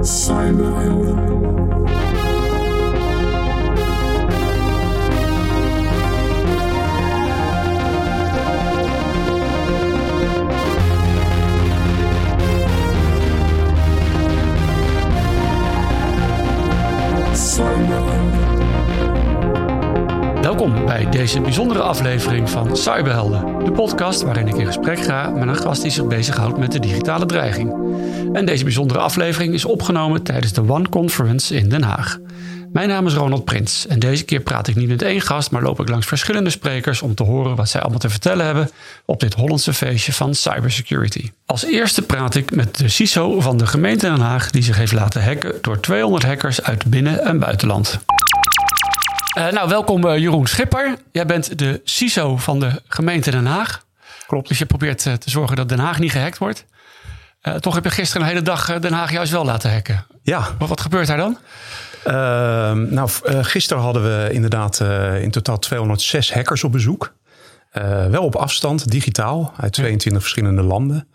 Welkom deze bijzondere aflevering van Cyberhelden, de podcast waarin ik in gesprek ga met een gast die zich bezighoudt met de digitale dreiging. En deze bijzondere aflevering is opgenomen tijdens de One Conference in Den Haag. Mijn naam is Ronald Prins en deze keer praat ik niet met één gast, maar loop ik langs verschillende sprekers om te horen wat zij allemaal te vertellen hebben op dit Hollandse feestje van cybersecurity. Als eerste praat ik met de CISO van de gemeente Den Haag, die zich heeft laten hacken door 200 hackers uit binnen- en buitenland. Uh, nou, welkom uh, Jeroen Schipper. Jij bent de CISO van de gemeente Den Haag. Klopt. Dus je probeert uh, te zorgen dat Den Haag niet gehackt wordt. toch heb je gisteren een hele dag Den Haag juist wel laten hacken. Ja. Wat, wat gebeurt daar dan? Ehm, nou, gisteren hadden we inderdaad in totaal 206 hackers op bezoek. wel op afstand, digitaal, uit 22 verschillende landen.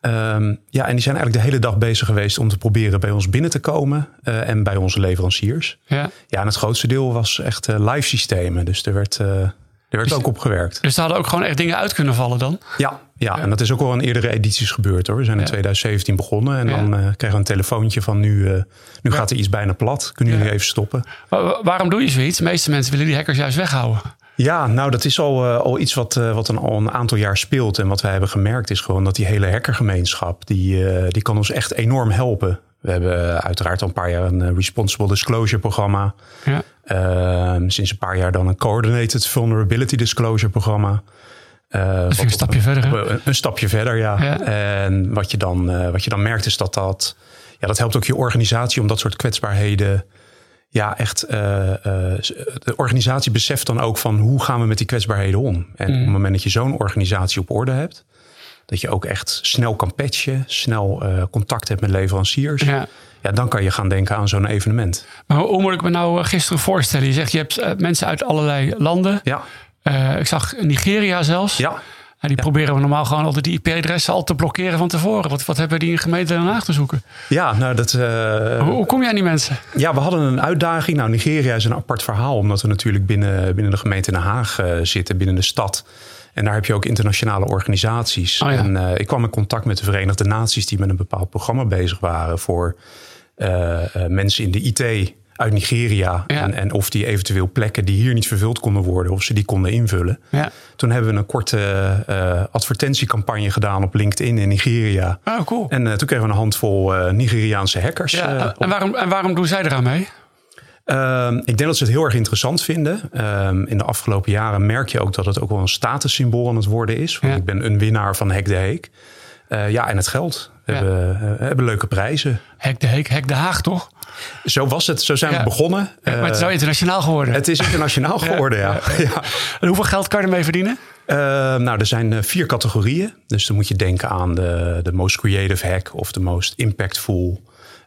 Um, ja, en die zijn eigenlijk de hele dag bezig geweest om te proberen bij ons binnen te komen uh, en bij onze leveranciers. Ja. ja, en het grootste deel was echt uh, live systemen. Dus er werd, uh, er werd dus, ook op gewerkt. Dus er hadden ook gewoon echt dingen uit kunnen vallen dan? Ja, ja, ja. en dat is ook al in eerdere edities gebeurd hoor. We zijn in 2017 begonnen en dan kregen we een telefoontje van nu, nu gaat er iets bijna plat. Kunnen jullie even stoppen? Maar waarom doe je zoiets? De meeste mensen willen die hackers juist weghouden. Ja, nou dat is al, uh, al iets wat, uh, wat een, al een aantal jaar speelt. En wat wij hebben gemerkt is gewoon dat die hele hackergemeenschap, die, uh, die kan ons echt enorm helpen. We hebben uiteraard al een paar jaar een Responsible Disclosure programma. Ja. Ehm, sinds een paar jaar dan een Coordinated Vulnerability Disclosure programma. dat een stapje verder. Hè? Een, een, stapje verder, ja. ja. En wat je, dan, wat je dan merkt is dat dat, ja, dat helpt ook je organisatie om dat soort kwetsbaarheden ja, echt uh, uh, de organisatie beseft dan ook van hoe gaan we met die kwetsbaarheden om. En mm. op het moment dat je zo'n organisatie op orde hebt, dat je ook echt snel kan patchen, snel uh, contact hebt met leveranciers. Ja. ja. dan kan je gaan denken aan zo'n evenement. Maar hoe moet ik me nou gisteren voorstellen? Je zegt je hebt mensen uit allerlei landen. Ja. ik zag Nigeria zelfs. Ja. Die proberen we normaal gewoon altijd die IP-adressen al te blokkeren van tevoren. Wat, wat hebben die in gemeente Den Haag te zoeken? Ja, nou dat... Uh, hoe, hoe, kom jij aan die mensen? Ja, we hadden een uitdaging. Nou, Nigeria is een apart verhaal. Omdat we natuurlijk binnen, binnen de gemeente Den Haag uh, zitten, binnen de stad. En daar heb je ook internationale organisaties. Oh, ja. En uh, ik kwam in contact met de Verenigde Naties... die met een bepaald programma bezig waren... voor mensen in de IT uit Nigeria. Ja. En, en, of die eventueel plekken die hier niet vervuld konden worden, of ze die konden invullen. Ja. Toen hebben we een korte uh, advertentiecampagne gedaan op LinkedIn in Nigeria. Oh, cool. En uh, toen kregen we een handvol uh, Nigeriaanse hackers. Ja, en, waarom, en waarom doen zij eraan mee? Uh, ik denk dat ze het heel erg interessant vinden. Uh, in de afgelopen jaren merk je ook dat het ook wel een statussymbool aan het worden is. Want ik ben een winnaar van Hack de Heek. Ja, en het geld. We ja. hebben, hebben, leuke prijzen. Hek de Heek, Hek de Haag, toch? Zo was het, zo zijn ja. we begonnen. Ja, maar het is wel internationaal geworden. Het is internationaal geworden, ja. ja. En hoeveel geld kan je ermee verdienen? Uh, nou, er zijn vier categorieën. Dus dan moet je denken aan de, de most creative hack of de most impactful.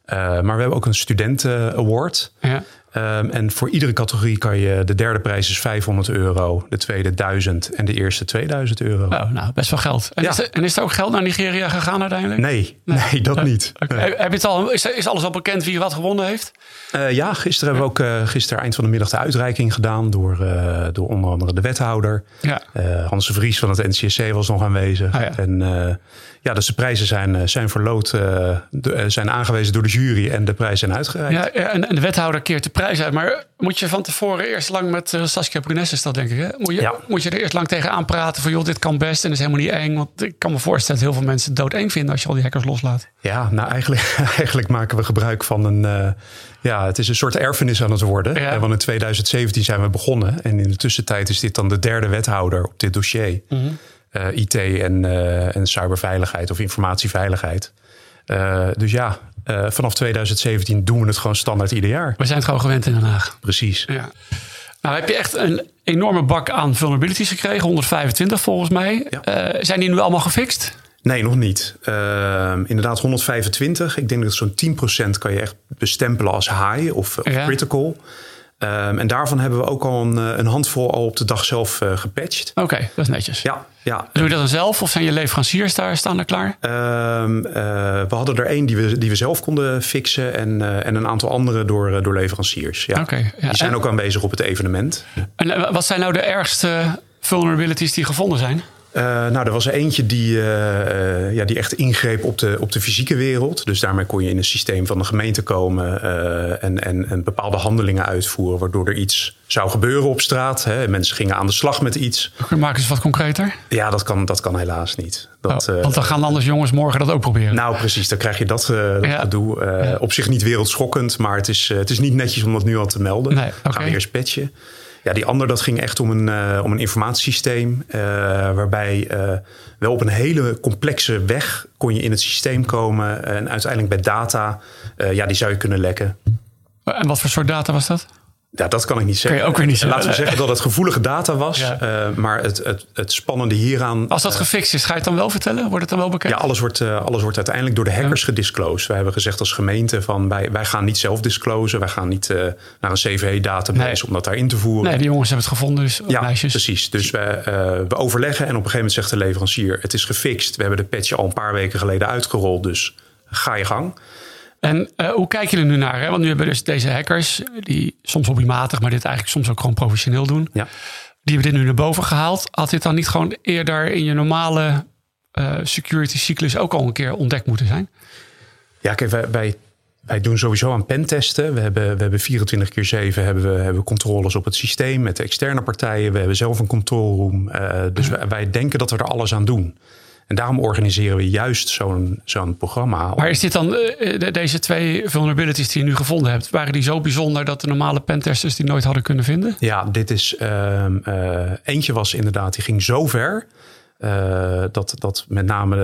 Uh, maar we hebben ook een studenten award. Ja. Um, en voor iedere categorie kan je, de derde prijs is 500 euro, de tweede 1000 en de eerste 2000 euro. Oh, nou, best wel geld. En, ja. is er, en, is er, ook geld naar Nigeria gegaan uiteindelijk? Nee, nee, nee dat niet. Okay. Nee. Heb je het al, is, is, alles al bekend wie wat gewonnen heeft? Uh, ja, gisteren hebben we ook uh, gisteren eind van de middag de uitreiking gedaan door, uh, door onder andere de wethouder. Ja. Hans de Vries van het NCSC was nog aanwezig. Ah, ja. En ja, dus de prijzen zijn, zijn verloot, zijn aangewezen door de jury en de prijzen zijn uitgereikt. Ja, en, en de wethouder keert de prijs uit. Maar moet je van tevoren eerst lang met uh, Saskia Brunes is dat denk ik hè? Moet je, ja. moet je er eerst lang tegen aanpraten van joh, dit kan best en dat is helemaal niet eng. Want ik kan me voorstellen dat heel veel mensen het doodeng vinden als je al die hackers loslaat. Ja, nou eigenlijk, eigenlijk maken we gebruik van een... Uh, ja, het is een soort erfenis aan het worden. Ja. Want in 2017 zijn we begonnen. En in de tussentijd is dit dan de derde wethouder op dit dossier. Mm -hmm. Uh, IT en, en cyberveiligheid of informatieveiligheid. dus ja, vanaf 2017 doen we het gewoon standaard ieder jaar. We zijn het gewoon gewend in Den Haag. Precies. Ja. Nou, heb je echt een enorme bak aan vulnerabilities gekregen, 125 volgens mij. Ja. Zijn die nu allemaal gefixt? Nee, nog niet. Uh, inderdaad, 125. Ik denk dat zo'n 10% kan je echt bestempelen als high of, of ja. critical. Ehm, en daarvan hebben we ook al een, een handvol al op de dag zelf uh, gepatcht. Oké, dat is netjes. Ja, ja. Doe je dat dan zelf of zijn je leveranciers daar staan er klaar? Ehm, we hadden er één die we, die we zelf konden fixen en, en een aantal andere door, door leveranciers. Ja. Okay, ja. Die zijn ook aanwezig op het evenement. En wat zijn nou de ergste vulnerabilities die gevonden zijn? Uh, nou, er was er eentje die, uh, ja, die echt ingreep op de, op de fysieke wereld. Dus daarmee kon je in een systeem van de gemeente komen en, en, en, bepaalde handelingen uitvoeren, waardoor er iets zou gebeuren op straat. Hè. Mensen gingen aan de slag met iets. Maak eens wat concreter. Ja, dat kan, dat kan helaas niet. Dat, oh, want dan gaan anders jongens morgen dat ook proberen. Nou, precies. Dan krijg je dat, dat ja. gedoe. Ja. Op zich niet wereldschokkend, maar het is, het is niet netjes om dat nu al te melden. Nee, okay. Gaan we eerst patchen. Ja, die ander dat ging echt om een, uh, om een informatiesysteem. Uh, waarbij uh, wel op een hele complexe weg kon je in het systeem komen. En uiteindelijk bij data, ja, die zou je kunnen lekken. En wat voor soort data was dat? Ja, dat kan ik niet zeggen. Kan je ook weer niet zeggen. Laten we zeggen dat het gevoelige data was. Ja. Uh, maar het, het, het spannende hieraan. Als dat gefixt is, ga je het dan wel vertellen? Wordt het dan wel bekend? Ja, alles wordt, uh, alles wordt uiteindelijk door de hackers ja. gedisclosed. Wij hebben gezegd als gemeente: van wij, wij gaan niet zelf disclosen. Wij gaan niet naar een CVE-database nee. om dat daarin te voeren. Nee, die jongens hebben het gevonden. Dus ja, meisjes. precies. Dus we, we overleggen en op een gegeven moment zegt de leverancier: het is gefixt. We hebben de patch al een paar weken geleden uitgerold. Dus ga je gang. En uh, hoe kijken jullie nu naar? Hè? Want nu hebben we dus deze hackers, die soms hobbymatig, maar dit eigenlijk soms ook gewoon professioneel doen. Ja. Die hebben dit nu naar boven gehaald. Had dit dan niet gewoon eerder in je normale uh, security cyclus ook al een keer ontdekt moeten zijn? Ja, kijk, wij, wij, wij doen sowieso aan pentesten. We hebben, we hebben 24 keer 7 hebben we, hebben controles op het systeem met de externe partijen. We hebben zelf een control room. Uh, dus wij, wij denken dat we er alles aan doen. En daarom organiseren we juist zo'n zo'n programma. Maar is dit dan, uh, deze twee vulnerabilities die je nu gevonden hebt, waren die zo bijzonder dat de normale pentesters die nooit hadden kunnen vinden? Ja, dit is, uh, uh, eentje was inderdaad, die ging zo ver. Uh, dat, dat met name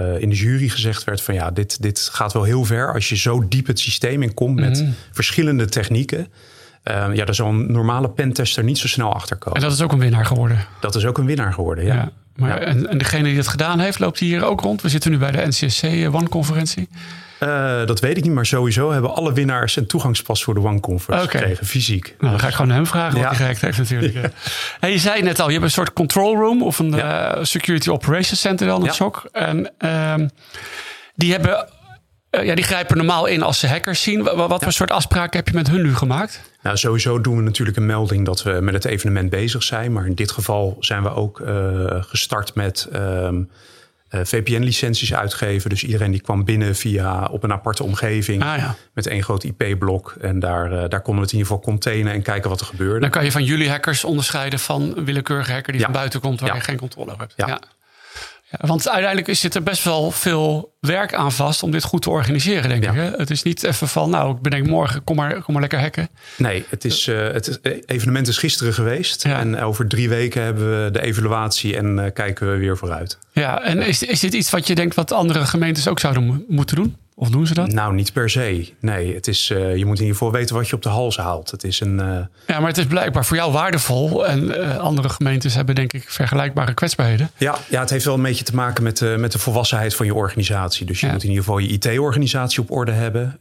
uh, in de jury gezegd werd van ja, dit, dit gaat wel heel ver als je zo diep het systeem in komt met Mhm. verschillende technieken. Uh, ja, daar zal een normale pentester niet zo snel achter komen. En dat is ook een winnaar geworden. Dat is ook een winnaar geworden, ja. ja maar Ja. En, en degene die dat gedaan heeft, loopt hier ook rond? We zitten nu bij de NCSC One-conferentie. Uh, dat weet ik niet, maar sowieso hebben alle winnaars een toegangspas voor de One Conference Oké. gekregen, fysiek. Nou, dan ga ik gewoon hem vragen Ja. wat hij heeft natuurlijk. Hey, je zei net al, je hebt een soort control room of een Ja. eh, security operations center dan, een Ja. SOC. En ehm, die hebben... eh, ja, die grijpen normaal in als ze hackers zien. Wa- wa- Wat voor soort afspraken heb je met hun nu gemaakt? Nou, sowieso doen we natuurlijk een melding dat we met het evenement bezig zijn. Maar in dit geval zijn we ook uh, gestart met ehm, uh, VPN-licenties uitgeven. Dus iedereen die kwam binnen via op een aparte omgeving Ah ja. met één groot IP-blok. En daar, uh, daar konden we het in ieder geval containen en kijken wat er gebeurde. Dan kan je van jullie hackers onderscheiden van een willekeurige hacker die Ja. van buiten komt waar Ja. je geen controle over hebt. Ja. Want uiteindelijk zit er best wel veel werk aan vast om dit goed te organiseren, denk Ja. ik. Hè? Het is niet even van, nou, ik bedenk morgen, kom maar, kom maar lekker hacken. Nee, het, is, uh, het evenement is gisteren geweest. Ja. En over drie weken hebben we de evaluatie en uh, kijken we weer vooruit. Ja, en is, is dit iets wat je denkt wat andere gemeentes ook zouden mo- moeten doen? Of doen ze dat? Nou, niet per se. Nee, het is, uh, je moet in ieder geval weten wat je op de hals haalt. Het is een. Uh... Ja, maar het is blijkbaar voor jou waardevol. En uh, andere gemeentes hebben denk ik vergelijkbare kwetsbaarheden. Ja, ja, het heeft wel een beetje te maken met, met de volwassenheid van je organisatie. Dus je Ja. moet in ieder geval je IT-organisatie op orde hebben.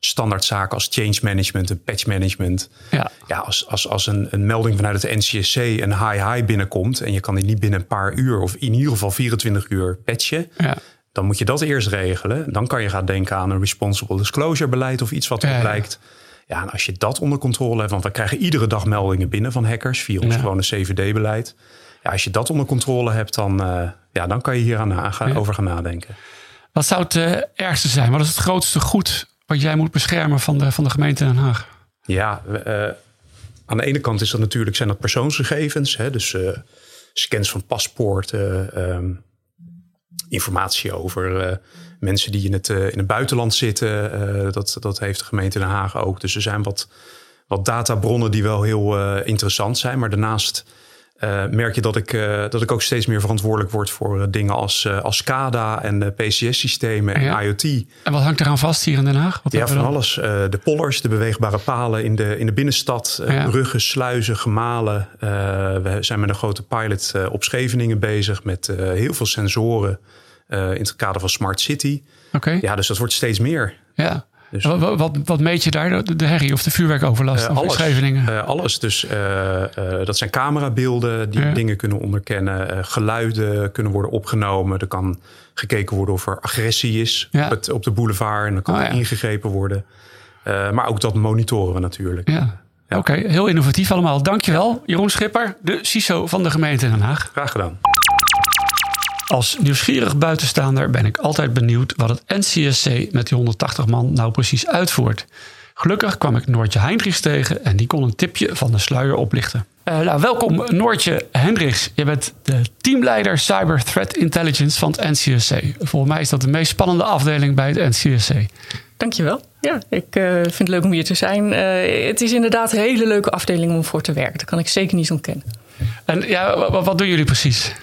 Standaard zaken als change management en patch management. Ja. Ja, als, als, als een, een melding vanuit het NCSC een high-high binnenkomt... en je kan die niet binnen een paar uur of in ieder geval 24 uur patchen... Ja. Dan moet je dat eerst regelen. Dan kan je gaan denken aan een responsible disclosure beleid of iets wat er Ja, blijkt. Ja, en als je dat onder controle hebt, want we krijgen iedere dag meldingen binnen van hackers via ons Ja. gewone CVD-beleid. Ja, als je dat onder controle hebt, dan, uh, ja, dan kan je hier aan, aan gaan, Ja. over gaan nadenken. Wat zou het uh, ergste zijn? Wat is het grootste goed wat jij moet beschermen van de, van de gemeente Den Haag? Ja, uh, aan de ene kant is dat natuurlijk zijn dat persoonsgegevens, hè, dus scans van paspoorten, um, informatie over uh, mensen die in het, uh, in het buitenland zitten. Uh, dat, dat heeft de gemeente Den Haag ook. Dus er zijn wat, wat databronnen die wel heel interessant zijn. Maar daarnaast merk je dat ik, dat ik ook steeds meer verantwoordelijk word voor dingen als, als SCADA en PCS-systemen en Ja. IoT. En wat hangt eraan vast hier in Den Haag? Wat Ja, van dan? alles. De pollers, de beweegbare palen in de, in de binnenstad. Uh, Ja. Bruggen, sluizen, gemalen. We zijn met een grote pilot op Scheveningen bezig met heel veel sensoren uh, in het kader van Smart City. Oké, ja. Ja, dus dat wordt steeds meer. ja. Dus, wat, wat, wat, meet je daar? De, de herrie of de vuurwerkoverlast uh, alles, uh, alles. Dus dat zijn camerabeelden die dingen kunnen onderkennen. geluiden kunnen worden opgenomen. Er kan gekeken worden of er agressie is op, het, op, de boulevard. En dan kan oh, ingegrepen worden. maar ook dat monitoren we natuurlijk. Ja. Oké, heel innovatief allemaal. Dankjewel, Jeroen Schipper, de CISO van de gemeente Den Haag. Graag gedaan. Als nieuwsgierig buitenstaander ben ik altijd benieuwd wat het NCSC met die 180 man nou precies uitvoert. Gelukkig kwam ik Noortje Heinrichs tegen en die kon een tipje van de sluier oplichten. Uh, nou, welkom Noortje Hendricks. Je bent de teamleider Cyber Threat Intelligence van het NCSC. Volgens mij is dat de meest spannende afdeling bij het NCSC. Dankjewel. Ja, ik uh, vind het leuk om hier te zijn. Uh, het is inderdaad een hele leuke afdeling om voor te werken. Dat kan ik zeker niet ontkennen. En ja, wat, wat doen jullie precies?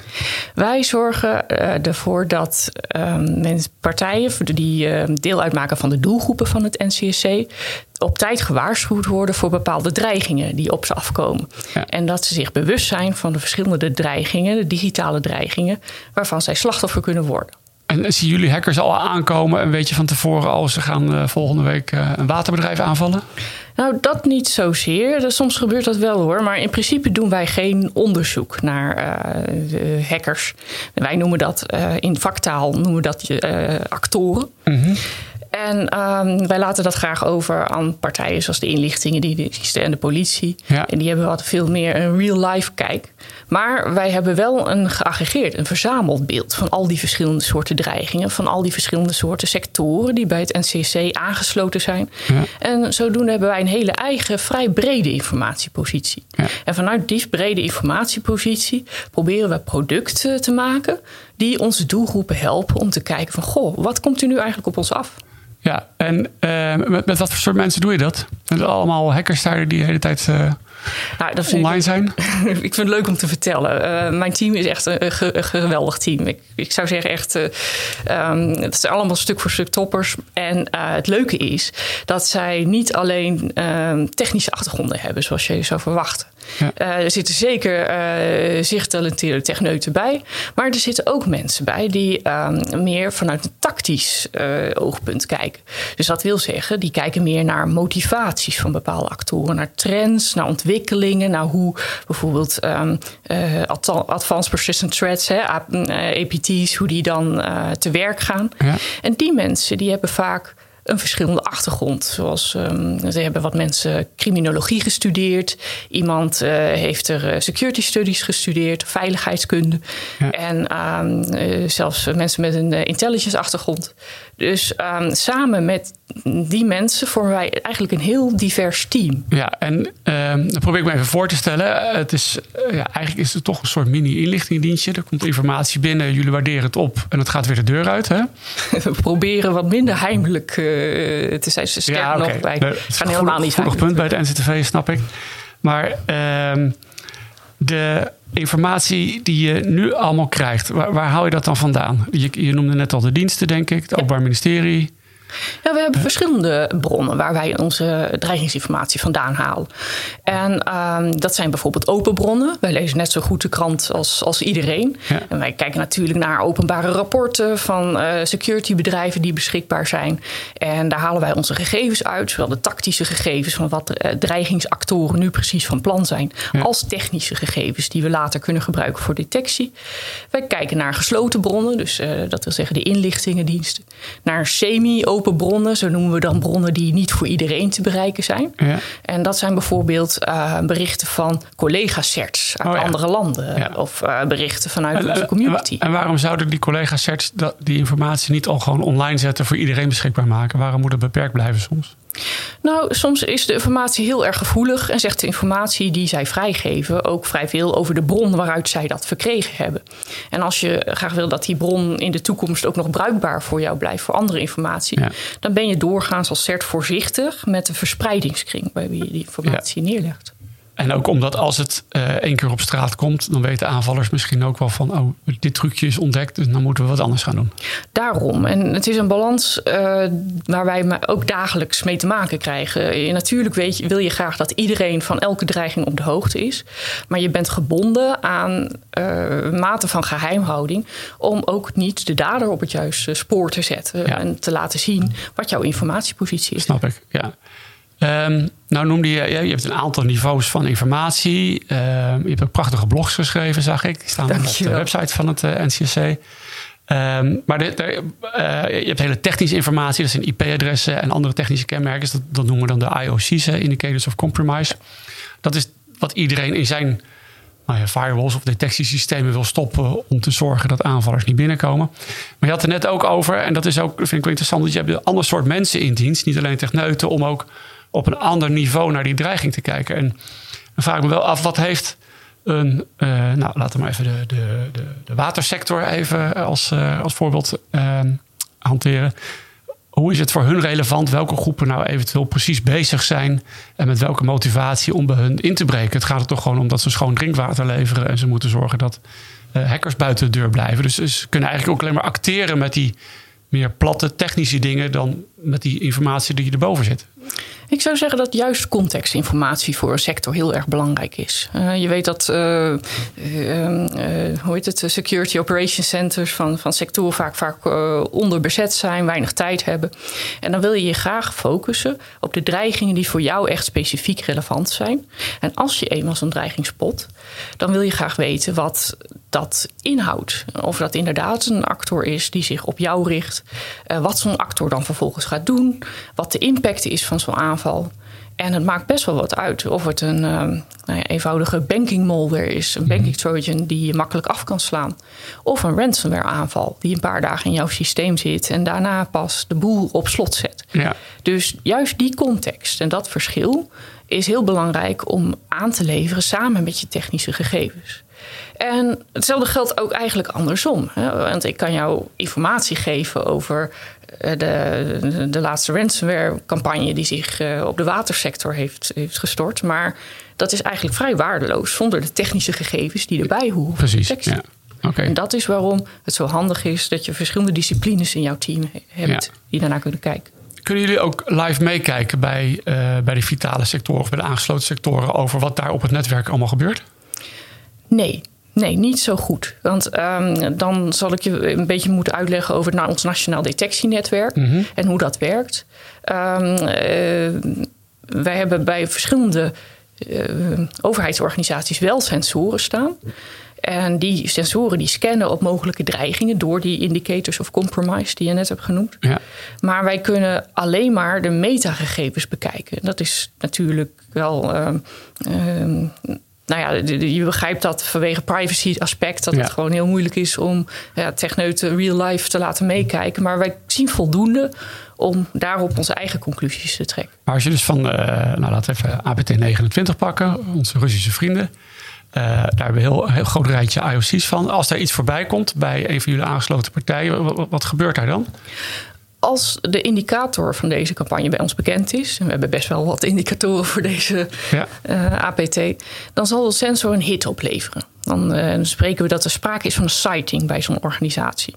Wij zorgen uh, ervoor dat um, partijen die uh, deel uitmaken van de doelgroepen van het NCSC op tijd gewaarschuwd worden voor bepaalde dreigingen die op ze afkomen. Ja. En dat ze zich bewust zijn van de verschillende dreigingen, de digitale dreigingen, waarvan zij slachtoffer kunnen worden. En zien jullie hackers al aankomen en weet je van tevoren als ze gaan uh, volgende week uh, een waterbedrijf aanvallen? Nou, dat niet zozeer. Soms gebeurt dat wel hoor. Maar in principe doen wij geen onderzoek naar uh, hackers. Wij noemen dat in vaktaal noemen we dat actoren. Mm -hmm. En um, wij laten dat graag over aan partijen zoals de inlichtingendiensten en de politie. Ja. En die hebben wat veel meer een real-life kijk. Maar wij hebben wel een geaggregeerd, een verzameld beeld van al die verschillende soorten dreigingen, van al die verschillende soorten sectoren die bij het NCC aangesloten zijn. Ja. En zodoende hebben wij een hele eigen, vrij brede informatiepositie. Ja. En vanuit die brede informatiepositie proberen we producten te maken die onze doelgroepen helpen om te kijken van goh, wat komt er nu eigenlijk op ons af? Ja, en uh, met, met, wat voor soort mensen doe je dat? Met allemaal hackers daar die de hele tijd uh, nou, dat online ik, zijn? ik vind het leuk om te vertellen. Uh, mijn team is echt een, een geweldig team. Ik, ik, zou zeggen echt, um, het zijn allemaal stuk voor stuk toppers. En het leuke is dat zij niet alleen ehm, technische achtergronden hebben, zoals je zou verwachten. Ja. Uh, er zitten zeker uh, zeer getalenteerde techneuten bij. Maar er zitten ook mensen bij die uh, meer vanuit een tactisch uh, oogpunt kijken. Dus dat wil zeggen, die kijken meer naar motivaties van bepaalde actoren, naar trends, naar ontwikkelingen, naar hoe bijvoorbeeld um, advanced persistent threats, hè, APT's, hoe die dan te werk gaan. Ja. En die mensen die hebben vaak een verschillende achtergrond. Zoals um, ze hebben wat mensen criminologie gestudeerd. Iemand uh, heeft er uh, security studies gestudeerd, veiligheidskunde. Ja. En um, uh, zelfs mensen met een intelligence achtergrond. Dus um, samen met die mensen vormen wij eigenlijk een heel divers team. Ja, en dan probeer ik me even voor te stellen. Het is, ja, eigenlijk is het toch een soort mini-inlichtingendienstje. Er komt informatie binnen, jullie waarderen het op en het gaat weer de deur uit. Hè? We proberen wat minder heimelijk uh, te zijn. Sterk ja, okay. nog, wij nee, gaan helemaal niet punt bij het NCTV, snap ik. Maar uh, de informatie die je nu allemaal krijgt, waar, waar haal je dat dan vandaan? Je, je noemde net al de diensten, denk ik, het Openbaar Ministerie. Ja, we hebben verschillende bronnen waar wij onze dreigingsinformatie vandaan halen. En um, dat zijn bijvoorbeeld open bronnen. Wij lezen net zo goed de krant als, als iedereen. Ja. En wij kijken natuurlijk naar openbare rapporten van uh, securitybedrijven die beschikbaar zijn. En daar halen wij onze gegevens uit, zowel de tactische gegevens van wat uh, dreigingsactoren nu precies van plan zijn, ja. als technische gegevens die we later kunnen gebruiken voor detectie. Wij kijken naar gesloten bronnen, dus uh, dat wil zeggen de inlichtingendiensten, naar semi-open open bronnen. Zo noemen we dan bronnen die niet voor iedereen te bereiken zijn. Ja. En dat zijn bijvoorbeeld uh, berichten van collega-certs uit oh, ja. andere landen. Ja. Of uh, berichten vanuit onze community. En waarom zouden die collega-certs die informatie niet al gewoon online zetten voor iedereen beschikbaar maken? Waarom moet het beperkt blijven soms? Nou, soms is de informatie heel erg gevoelig en zegt de informatie die zij vrijgeven ook vrij veel over de bron waaruit zij dat verkregen hebben. En als je graag wil dat die bron in de toekomst ook nog bruikbaar voor jou blijft voor andere informatie, ja. dan ben je doorgaans als CERT voorzichtig met de verspreidingskring waar je die informatie ja. neerlegt. En ook omdat als het uh, één keer op straat komt, dan weten aanvallers misschien ook wel van, oh, dit trucje is ontdekt, dus dan moeten we wat anders gaan doen. Daarom. En het is een balans uh, waar wij ook dagelijks mee te maken krijgen. Natuurlijk weet je, wil je graag dat iedereen van elke dreiging op de hoogte is. Maar je bent gebonden aan uh, mate van geheimhouding om ook niet de dader op het juiste spoor te zetten. En te laten zien wat jouw informatiepositie is. Snap ik, ja. Um, nou noemde je, je hebt een aantal niveaus van informatie. Um, je hebt ook prachtige blogs geschreven, zag ik. Die staan op de website van het uh, eh, NCSC. Um, ehm, maar de, de, uh, je hebt hele technische informatie, dat zijn IP-adressen en andere technische kenmerken. Dat, dat noemen we dan de IOC's, Indicators of Compromise. Dat is wat iedereen in zijn nou ja, firewalls of detectiesystemen wil stoppen om te zorgen dat aanvallers niet binnenkomen. Maar je had er net ook over, en dat is ook, vind ik wel interessant, dat je hebt een ander soort mensen in dienst, niet alleen techneuten, om ook op een ander niveau naar die dreiging te kijken. En dan vraag ik me wel af, wat heeft een, uh, nou laten we maar even de, de, de, de watersector even als, uh, als voorbeeld hanteren. Hoe is het voor hun relevant welke groepen nou eventueel precies bezig zijn en met welke motivatie om bij hun in te breken? Het gaat er toch gewoon om dat ze schoon drinkwater leveren en ze moeten zorgen dat hackers buiten de deur blijven. Dus ze kunnen eigenlijk ook alleen maar acteren met die meer platte technische dingen dan met die informatie die erboven zit. Ik zou zeggen dat juist contextinformatie voor een sector heel erg belangrijk is. Uh, je weet dat, uh, hoe heet het, security operation centers van, van sectoren vaak, vaak onderbezet zijn, weinig tijd hebben. En dan wil je je graag focussen op de dreigingen die voor jou echt specifiek relevant zijn. En als je eenmaal zo'n dreiging spot, dan wil je graag weten wat dat inhoudt. Of dat inderdaad een actor is die zich op jou richt. wat zo'n actor dan vervolgens gaat doen. Wat de impact is van zo'n aanval en het maakt best wel wat uit of het een uh, nou ja, eenvoudige banking malware is, een banking mhm. trojan die je makkelijk af kan slaan, of een ransomware aanval die een paar dagen in jouw systeem zit en daarna pas de boel op slot zet. Ja. Dus juist die context en dat verschil is heel belangrijk om aan te leveren samen met je technische gegevens. En hetzelfde geldt ook eigenlijk andersom. Hè? Want ik kan jou informatie geven over de, de, laatste ransomware-campagne die zich eh, op de watersector heeft, heeft gestort. Maar dat is eigenlijk vrij waardeloos zonder de technische gegevens die erbij horen. Precies. Ja. Okay. En dat is waarom het zo handig is dat je verschillende disciplines in jouw team hebt die daarna kunnen kijken. Kunnen jullie ook live meekijken bij, uh, bij de vitale sectoren of bij de aangesloten sectoren over wat daar op het netwerk allemaal gebeurt? Nee, Nee, niet zo goed. Want um, dan zal ik je een beetje moeten uitleggen over nou, ons nationaal detectienetwerk mm -hmm. en hoe dat werkt. Um, uh, wij hebben bij verschillende uh, overheidsorganisaties wel sensoren staan. En die sensoren die scannen op mogelijke dreigingen door die indicators of compromise die je net hebt genoemd. Ja. Maar wij kunnen alleen maar de metagegevens bekijken. Dat is natuurlijk wel. Uh, nou ja, je begrijpt dat vanwege privacy aspect dat het gewoon heel moeilijk is om ja, techneuten real life te laten meekijken. Maar wij zien voldoende om daarop onze eigen conclusies te trekken. Maar als je dus van, uh, nou laten we even APT 29 pakken, onze Russische vrienden. Uh, daar hebben we een heel, heel groot rijtje IOC's van. Als daar iets voorbij komt bij een van jullie aangesloten partijen, wat, wat gebeurt daar dan? Als de indicator van deze campagne bij ons bekend is, en we hebben best wel wat indicatoren voor deze ja. uh, APT, dan zal de sensor een hit opleveren. Dan uh, spreken we dat er sprake is van een sighting bij zo'n organisatie.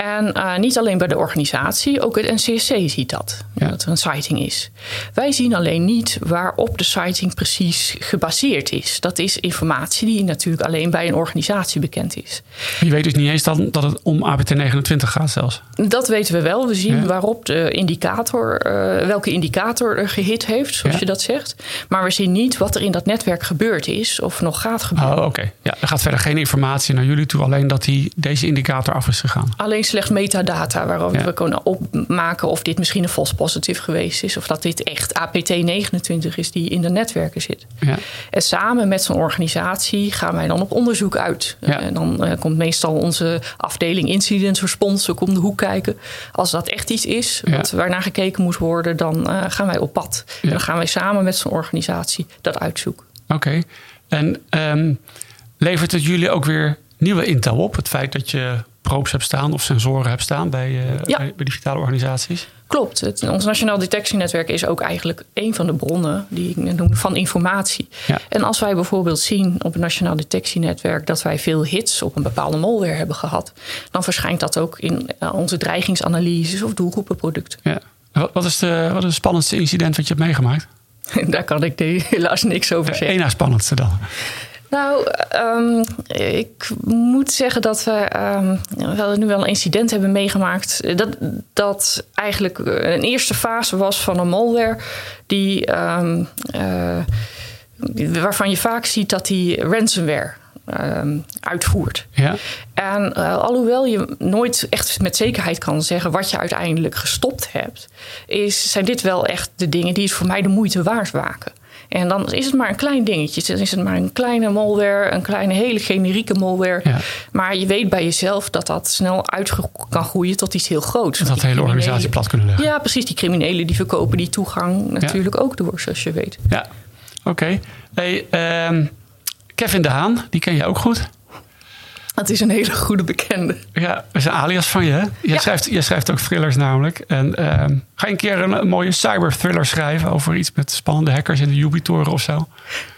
En uh, niet alleen bij de organisatie, ook het NCSC ziet dat, dat er een sighting is. Wij zien alleen niet waarop de sighting precies gebaseerd is. Dat is informatie die natuurlijk alleen bij een organisatie bekend is. Je weet dus niet eens dan dat het om ABT29 gaat zelfs? Dat weten we wel. We zien waarop de indicator, uh, welke indicator er gehit heeft, zoals je dat zegt. Maar we zien niet wat er in dat netwerk gebeurd is of nog gaat gebeuren. Oh, oké. Ja, er gaat verder geen informatie naar jullie toe, alleen dat die, deze indicator af is gegaan. Alleen slechts metadata waarover we kunnen opmaken of dit misschien een false positive geweest is. Of dat dit echt APT29 is die in de netwerken zit. Ja. En samen met zo'n organisatie gaan wij dan op onderzoek uit. En dan uh, komt meestal onze afdeling incident response ook om de hoek kijken. Als dat echt iets is wat, waarnaar gekeken moet worden, dan uh, gaan wij op pad. En dan gaan wij samen met zo'n organisatie dat uitzoeken. Oké. En um, levert het jullie ook weer nieuwe intel op? Het feit dat je probes hebt staan of sensoren hebt staan bij, uh, bij, digitale organisaties. Klopt. Het, ons Nationaal Detectienetwerk is ook eigenlijk een van de bronnen die ik noem van informatie. Ja. En als wij bijvoorbeeld zien op het Nationaal Detectienetwerk dat wij veel hits op een bepaalde malware hebben gehad, dan verschijnt dat ook in onze dreigingsanalyses of doelgroepenproducten. Ja. Wat is, de, wat is het spannendste incident wat je hebt meegemaakt? Daar kan ik helaas niks over zeggen. Eén spannendste dan. Nou, um, ik moet zeggen dat we, um, we nu wel een incident hebben meegemaakt. Dat, dat eigenlijk een eerste fase was van een malware die, um, uh, waarvan je vaak ziet dat die ransomware uitvoert. Ja. En uh, alhoewel je nooit echt met zekerheid kan zeggen wat je uiteindelijk gestopt hebt, is, zijn dit wel echt de dingen die het voor mij de moeite waard maken. En dan is het maar een klein dingetje. Dan is het maar een kleine malware, een kleine hele generieke malware. Ja. Maar je weet bij jezelf dat dat snel uit kan groeien tot iets heel groots. Dat dat de hele organisatie plat kunnen leggen. Ja, precies. Die criminelen die verkopen die toegang natuurlijk ook door, zoals je weet. Ja, oké. Hey, um, Kevin de Haan, die ken je ook goed. Het is een hele goede bekende. Ja, dat is een alias van je. Je, schrijft, je schrijft ook thrillers namelijk. En ehm, ga je een keer een, een mooie cyber thriller schrijven over iets met spannende hackers in de Jupitoren of zo?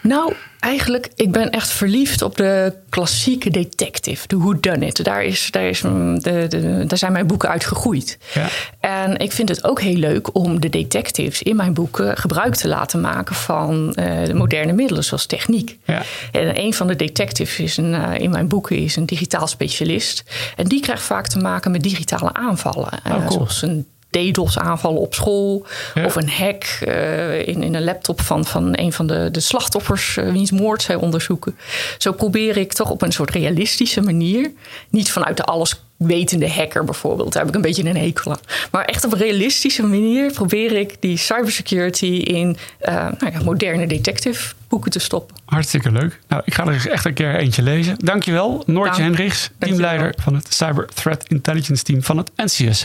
Nou, eigenlijk, ik ben echt verliefd op de klassieke detective, de whodunit. Daar, is, daar, is, mm, de, de, daar zijn mijn boeken uit gegroeid. Ja. En ik vind het ook heel leuk om de detectives in mijn boeken gebruik te laten maken van uh, de moderne middelen, zoals techniek. Ja. En een van de detectives is een, uh, in mijn boeken is een digitaal specialist. En die krijgt vaak te maken met digitale aanvallen. Uh, oh, cool. Zoals een DDoS-aanvallen op school. Of een hack uh, in, in een laptop van, van een van de, de slachtoffers, uh, wiens moord zij onderzoeken. Zo probeer ik toch op een soort realistische manier, niet vanuit de alles wetende hacker bijvoorbeeld. Daar heb ik een beetje een hekel aan. Maar echt op een realistische manier probeer ik die cybersecurity in uh, nou ja, moderne detective boeken te stoppen. Hartstikke leuk. Nou, ik ga er echt een keer eentje lezen. Dankjewel, Noortje Dank. Hendricks, teamleider van het Cyber Threat Intelligence Team van het NCSC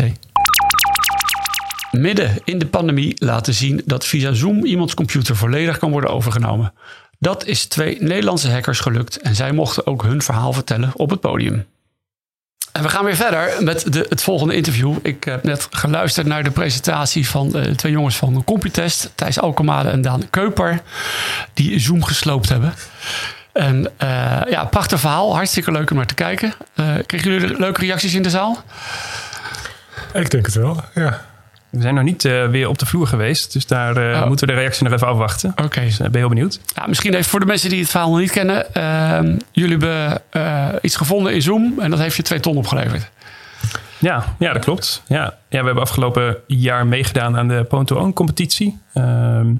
midden in de pandemie laten zien dat via Zoom iemands computer volledig kan worden overgenomen. Dat is twee Nederlandse hackers gelukt en zij mochten ook hun verhaal vertellen op het podium. En we gaan weer verder met de, het volgende interview. Ik heb net geluisterd naar de presentatie van de twee jongens van Computest, Thijs Alkemade en Daan Keuper, die Zoom gesloopt hebben. En uh, ja, prachtig verhaal, hartstikke leuk om naar te kijken. Uh, kregen jullie leuke reacties in de zaal? Ik denk het wel, ja. We zijn nog niet uh, weer op de vloer geweest. Dus daar uh, oh. moeten we de reactie nog even afwachten. Oké. Okay. Dus, uh, ben heel benieuwd. Ja, misschien even voor de mensen die het verhaal nog niet kennen. Ehm, jullie hebben iets gevonden in Zoom. En dat heeft je twee ton opgeleverd. Ja, ja dat klopt. Ja. Ja, we hebben afgelopen jaar meegedaan aan de Pwn-to-Own competitie. Ehm,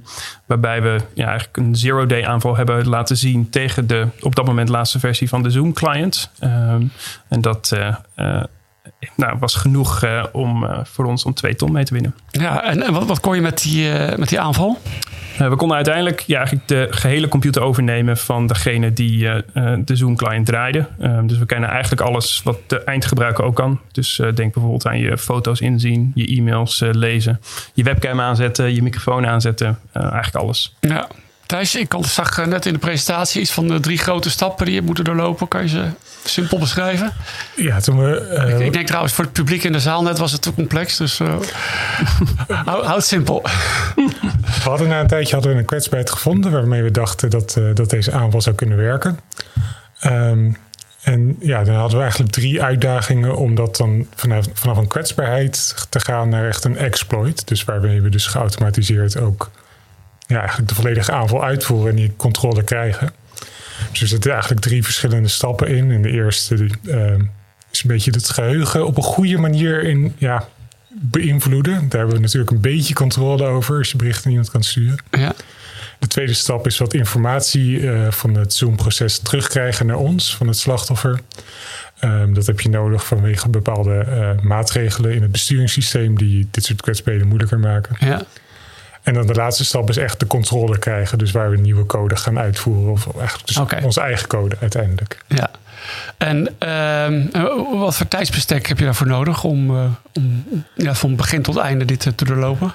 waarbij we ja, eigenlijk een zero-day aanval hebben laten zien tegen de op dat moment laatste versie van de Zoom client. Ehm, en dat nou, was genoeg uh, om uh, voor ons om twee ton mee te winnen. Ja, en, en wat, wat kon je met die, uh, met die aanval? we konden uiteindelijk ja, eigenlijk de gehele computer overnemen van degene die de Zoom-client draaide. Ehm, dus we kennen eigenlijk alles wat de eindgebruiker ook kan. Dus denk bijvoorbeeld aan je foto's inzien, je e-mails lezen, je webcam aanzetten, je microfoon aanzetten. eigenlijk alles. Ja. Thijs, ik zag net in de presentatie iets van de drie grote stappen die je moet doorlopen. Kan je ze simpel beschrijven? Ja, toen we. Uh, ik, ik, denk trouwens voor het publiek in de zaal net was het te complex. Dus uh, houd, houd simpel. we hadden na een tijdje hadden we een kwetsbaarheid gevonden waarmee we dachten dat, uh, dat deze aanval zou kunnen werken. Um, en ja, dan hadden we eigenlijk drie uitdagingen om dat dan vanaf, vanaf een kwetsbaarheid te gaan naar echt een exploit. Dus waarbij we dus geautomatiseerd ook ja, eigenlijk de volledige aanval uitvoeren en die controle krijgen. Dus er zitten eigenlijk drie verschillende stappen in. En de eerste uh, is een beetje het geheugen op een goede manier in ja, beïnvloeden. Daar hebben we natuurlijk een beetje controle over als je berichten aan iemand kan sturen. Ja. De tweede stap is wat informatie uh, van het Zoom-proces terugkrijgen naar ons, van het slachtoffer. Um, dat heb je nodig vanwege bepaalde uh, maatregelen in het besturingssysteem die dit soort kwetsbaarheden moeilijker maken. Ja. En dan de laatste stap is echt de controle krijgen. Dus waar we nieuwe code gaan uitvoeren. Of eigenlijk dus onze eigen code uiteindelijk. Ja. En uh, wat voor tijdsbestek heb je daarvoor nodig om, uh, om ja, van begin tot einde dit te doorlopen?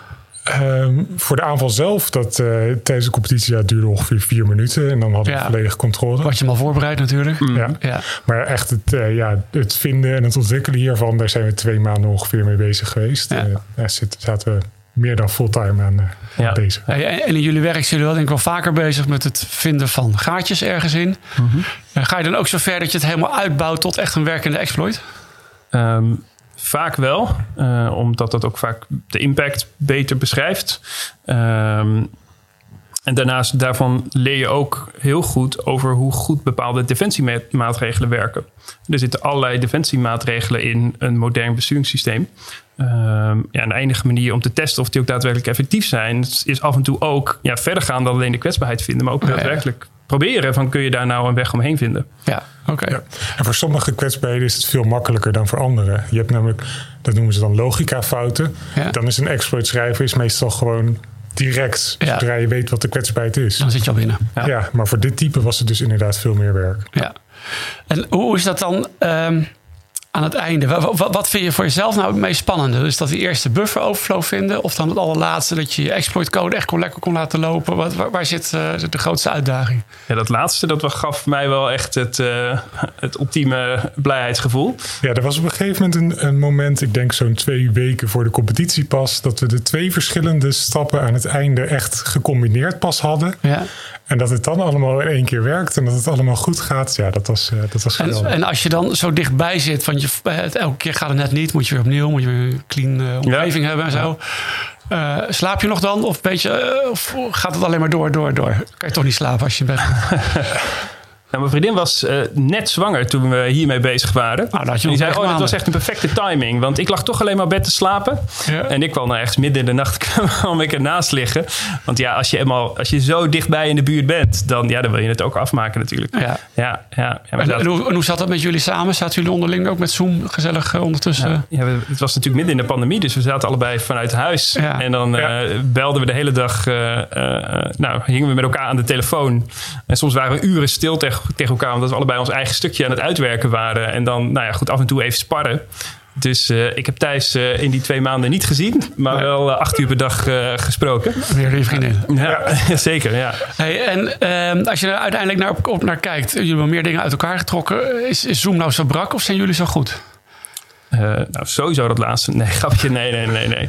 Um, voor de aanval zelf, dat uh, tijdens de competitie ja, duurde ongeveer vier minuten. En dan hadden we ja. volledige controle. Wat je hem al voorbereid natuurlijk. Mm. Ja. ja. Maar echt het, uh, ja, het vinden en het ontwikkelen hiervan, daar zijn we twee maanden ongeveer mee bezig geweest. Ja. Uh, daar zaten we meer dan fulltime aan ja. bezig. En in jullie werk zijn jullie wel denk ik wel vaker bezig met het vinden van gaatjes ergens in. Mm -hmm. Ga je dan ook zo ver dat je het helemaal uitbouwt tot echt een werkende exploit? Um, Vaak wel, uh, omdat dat ook vaak de impact beter beschrijft. Um, en daarnaast daarvan leer je ook heel goed over hoe goed bepaalde defensiemaatregelen werken. Er zitten allerlei defensiemaatregelen in een modern besturingssysteem. Um, ja, de enige manier om te testen of die ook daadwerkelijk effectief zijn, is af en toe ook ja, verder gaan dan alleen de kwetsbaarheid vinden, maar ook daadwerkelijk proberen van kun je daar nou een weg omheen vinden. Ja, oké. Ja. En voor sommige kwetsbaarheden is het veel makkelijker dan voor anderen. Je hebt namelijk, dat noemen ze dan logica-fouten. Ja. Dan is een exploit schrijver is meestal gewoon direct, ja. zodra je weet wat de kwetsbaarheid is. Dan zit je al binnen. Ja. ja. maar voor dit type was het dus inderdaad veel meer werk. Ja. En hoe is dat dan? Um aan het einde. Wat, wat, vind je voor jezelf nou het meest spannende? Dus dat we eerst de buffer overflow vinden? Of dan het allerlaatste dat je je exploit code echt lekker kon laten lopen? Wat, waar, zit uh, de grootste uitdaging? Ja, dat laatste dat gaf mij wel echt het, uh, het ultieme blijheidsgevoel. Ja, er was op een gegeven moment een, een, moment, ik denk zo'n twee weken voor de competitie pas, dat we de twee verschillende stappen aan het einde echt gecombineerd pas hadden. Ja. En dat het dan allemaal in één keer werkt en dat het allemaal goed gaat, ja, dat was, uh, dat was en, en, als je dan zo dichtbij zit, want je, het, elke keer gaat het net niet, moet je weer opnieuw, moet je weer een clean uh, omgeving hebben en zo. Uh, slaap je nog dan? Of, beetje, of gaat het alleen maar door, door, door? Kan je toch niet slapen als je bent? Nou, mijn vriendin was uh, net zwanger toen we hiermee bezig waren. Nou, dat je die zei, oh, dat was echt een perfecte timing. Want ik lag toch alleen maar bed te slapen. Ja. En ik kwam nou echt midden in de nacht kwam ik ernaast liggen. Want ja, als je, eenmaal, als je zo dichtbij in de buurt bent, dan, ja, dan wil je het ook afmaken natuurlijk. Ja. Ja, ja, ja en, en, hoe, en, hoe, zat dat met jullie samen? Zaten jullie onderling ook met Zoom gezellig uh, ondertussen? Ja, we, het was natuurlijk midden in de pandemie, dus we zaten allebei vanuit huis. En dan uh, belden we de hele dag, nou, hingen we met elkaar aan de telefoon. En soms waren we uren stil tegen, tegen elkaar omdat we allebei ons eigen stukje aan het uitwerken waren. En dan, nou ja, goed, af en toe even sparren. Dus uh, ik heb Thijs uh, in die twee maanden niet gezien, maar wel uh, acht uur per dag gesproken. Weer je vriendin. Ja, ja. zeker. Ja. Hey, en ehm, als je er uiteindelijk naar, op, op naar kijkt, jullie hebben meer dingen uit elkaar getrokken. Is, is Zoom nou zo brak of zijn jullie zo goed? nou, sowieso dat laatste. Nee, grapje. Nee, nee, nee, nee.